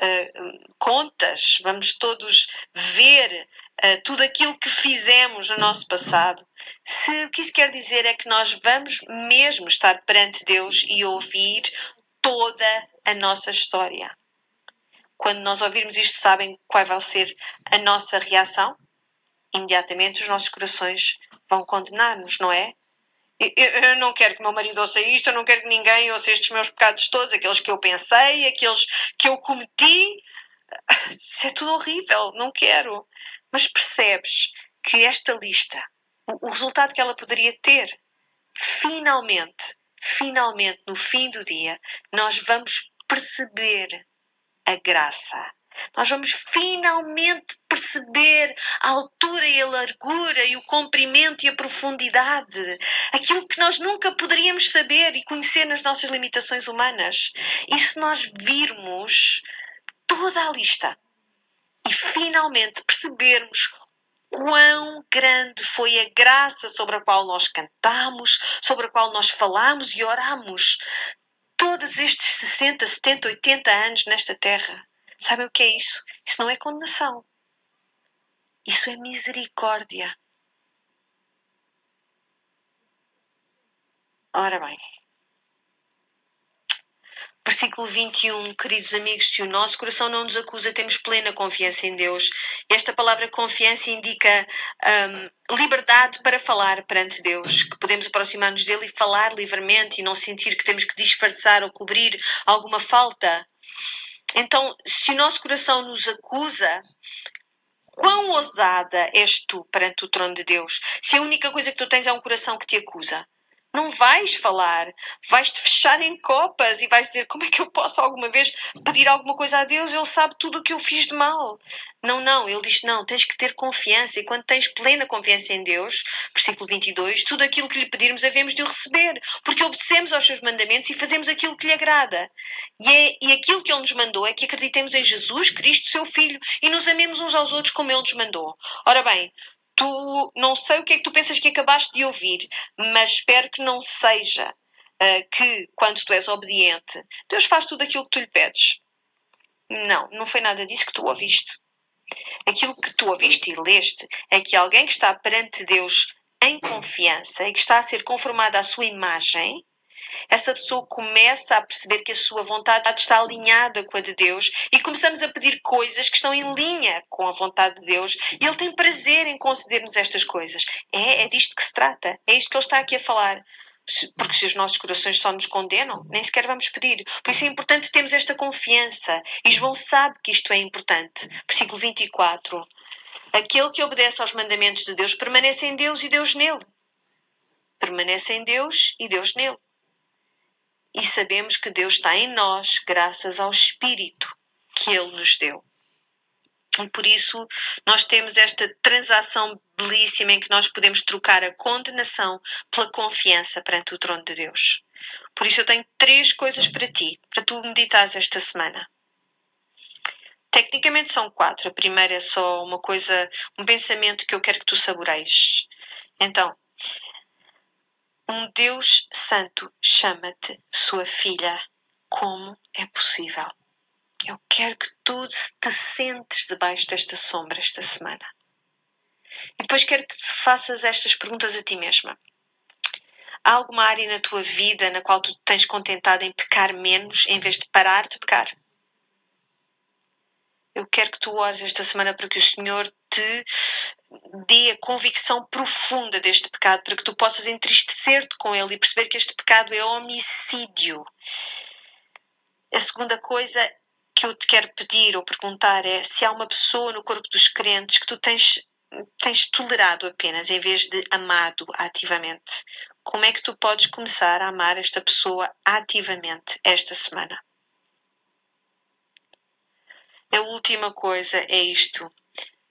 uh, contas, vamos todos ver uh, tudo aquilo que fizemos no nosso passado. Se o que isso quer dizer é que nós vamos mesmo estar perante Deus e ouvir toda a nossa história. Quando nós ouvirmos isto, sabem qual vai ser a nossa reação? Imediatamente os nossos corações vão condenar-nos, não é? Eu, não quero que meu marido ouça isto, eu não quero que ninguém ouça estes meus pecados todos, aqueles que eu pensei, aqueles que eu cometi. Isso é tudo horrível, não quero. Mas percebes que esta lista, o, o resultado que ela poderia ter, finalmente, finalmente, no fim do dia, nós vamos perceber a graça nós vamos finalmente perceber a altura e a largura e o comprimento e a profundidade. Aquilo que nós nunca poderíamos saber e conhecer nas nossas limitações humanas. E se nós virmos toda a lista e finalmente percebermos quão grande foi a graça sobre a qual nós cantamos, sobre a qual nós falamos e oramos todos estes 60, 70, 80 anos nesta terra. Sabem o que é isso? Isso não é condenação. Isso é misericórdia. Ora bem. Versículo 21, queridos amigos, se o nosso coração não nos acusa, temos plena confiança em Deus. Esta palavra confiança indica um, liberdade para falar perante Deus, que podemos aproximar-nos dele e falar livremente e não sentir que temos que disfarçar ou cobrir alguma falta. Então, se o nosso coração nos acusa, quão ousada és tu perante o trono de Deus? Se a única coisa que tu tens é um coração que te acusa. Não vais falar, vais-te fechar em copas e vais dizer como é que eu posso alguma vez pedir alguma coisa a Deus? Ele sabe tudo o que eu fiz de mal. Não, não, ele diz: não, tens que ter confiança. E quando tens plena confiança em Deus, versículo 22, tudo aquilo que lhe pedirmos havemos de o receber, porque obedecemos aos seus mandamentos e fazemos aquilo que lhe agrada. E, é, e aquilo que ele nos mandou é que acreditemos em Jesus Cristo, seu Filho, e nos amemos uns aos outros como ele nos mandou. Ora bem, tu não sei o que é que tu pensas que acabaste de ouvir, mas espero que não seja uh, que, quando tu és obediente, Deus faz tudo aquilo que tu lhe pedes. Não, não foi nada disso que tu ouviste. Aquilo que tu ouviste e leste é que alguém que está perante Deus em confiança e que está a ser conformado à sua imagem essa pessoa começa a perceber que a sua vontade está alinhada com a de Deus e começamos a pedir coisas que estão em linha com a vontade de Deus e Ele tem prazer em conceder-nos estas coisas. É, é disto que se trata, é isto que Ele está aqui a falar. Porque se os nossos corações só nos condenam, nem sequer vamos pedir. Por isso é importante termos esta confiança. E João sabe que isto é importante. Versículo 24. Aquele que obedece aos mandamentos de Deus permanece em Deus e Deus nele. Permanece em Deus e Deus nele e sabemos que Deus está em nós graças ao Espírito que Ele nos deu. E por isso nós temos esta transação belíssima em que nós podemos trocar a condenação pela confiança perante o trono de Deus. Por isso eu tenho três coisas para ti, para tu meditares esta semana. Tecnicamente são quatro. A primeira é só uma coisa, um pensamento que eu quero que tu saboreis. Então, um Deus Santo chama-te sua filha. Como é possível? Eu quero que tu te sentes debaixo desta sombra esta semana. E depois quero que te faças estas perguntas a ti mesma. Há alguma área na tua vida na qual tu tens contentado em pecar menos em vez de parar de pecar? Eu quero que tu ores esta semana para que o Senhor te dê a convicção profunda deste pecado, para que tu possas entristecer-te com ele e perceber que este pecado é homicídio. A segunda coisa que eu te quero pedir ou perguntar é se há uma pessoa no corpo dos crentes que tu tens, tens tolerado apenas em vez de amado ativamente. Como é que tu podes começar a amar esta pessoa ativamente esta semana? A última coisa é isto.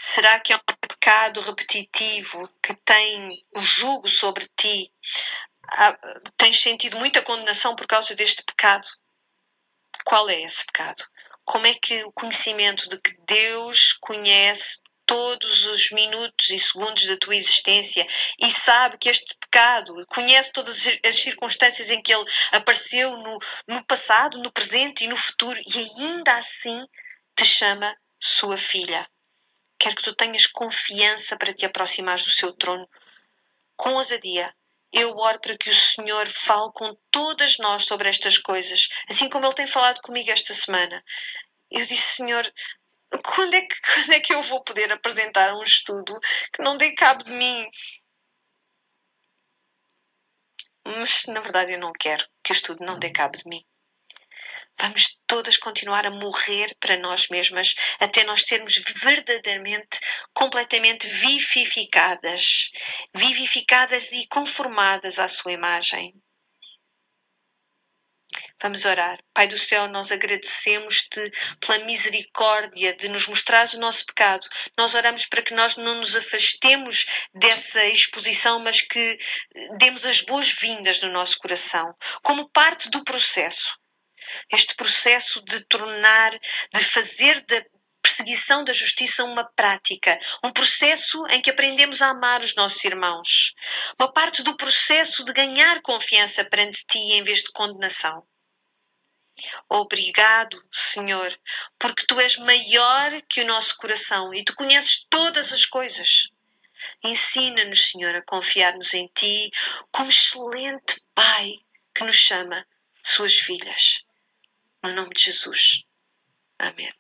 Será que é um pecado repetitivo que tem o jugo sobre ti? Ah, tens sentido muita condenação por causa deste pecado? Qual é esse pecado? Como é que o conhecimento de que Deus conhece todos os minutos e segundos da tua existência e sabe que este pecado, conhece todas as circunstâncias em que ele apareceu no, no passado, no presente e no futuro e ainda assim te chama sua filha. Quer que tu tenhas confiança para te aproximares do seu trono com ousadia. Eu oro para que o Senhor fale com todas nós sobre estas coisas, assim como Ele tem falado comigo esta semana. Eu disse, Senhor, quando é que, quando é que eu vou poder apresentar um estudo que não dê cabo de mim? Mas, na verdade, eu não quero que o estudo não dê cabo de mim. Vamos todas continuar a morrer para nós mesmas até nós sermos verdadeiramente, completamente vivificadas, vivificadas e conformadas à sua imagem. Vamos orar. Pai do céu, nós agradecemos-te pela misericórdia de nos mostrares o nosso pecado. Nós oramos para que nós não nos afastemos dessa exposição, mas que demos as boas-vindas no nosso coração, como parte do processo. Este processo de tornar, de fazer da perseguição da justiça uma prática, um processo em que aprendemos a amar os nossos irmãos, uma parte do processo de ganhar confiança perante ti em vez de condenação. Obrigado, Senhor, porque tu és maior que o nosso coração e tu conheces todas as coisas. Ensina-nos, Senhor, a confiarmos em ti como excelente Pai que nos chama suas filhas. No nome de Jesus. Amém.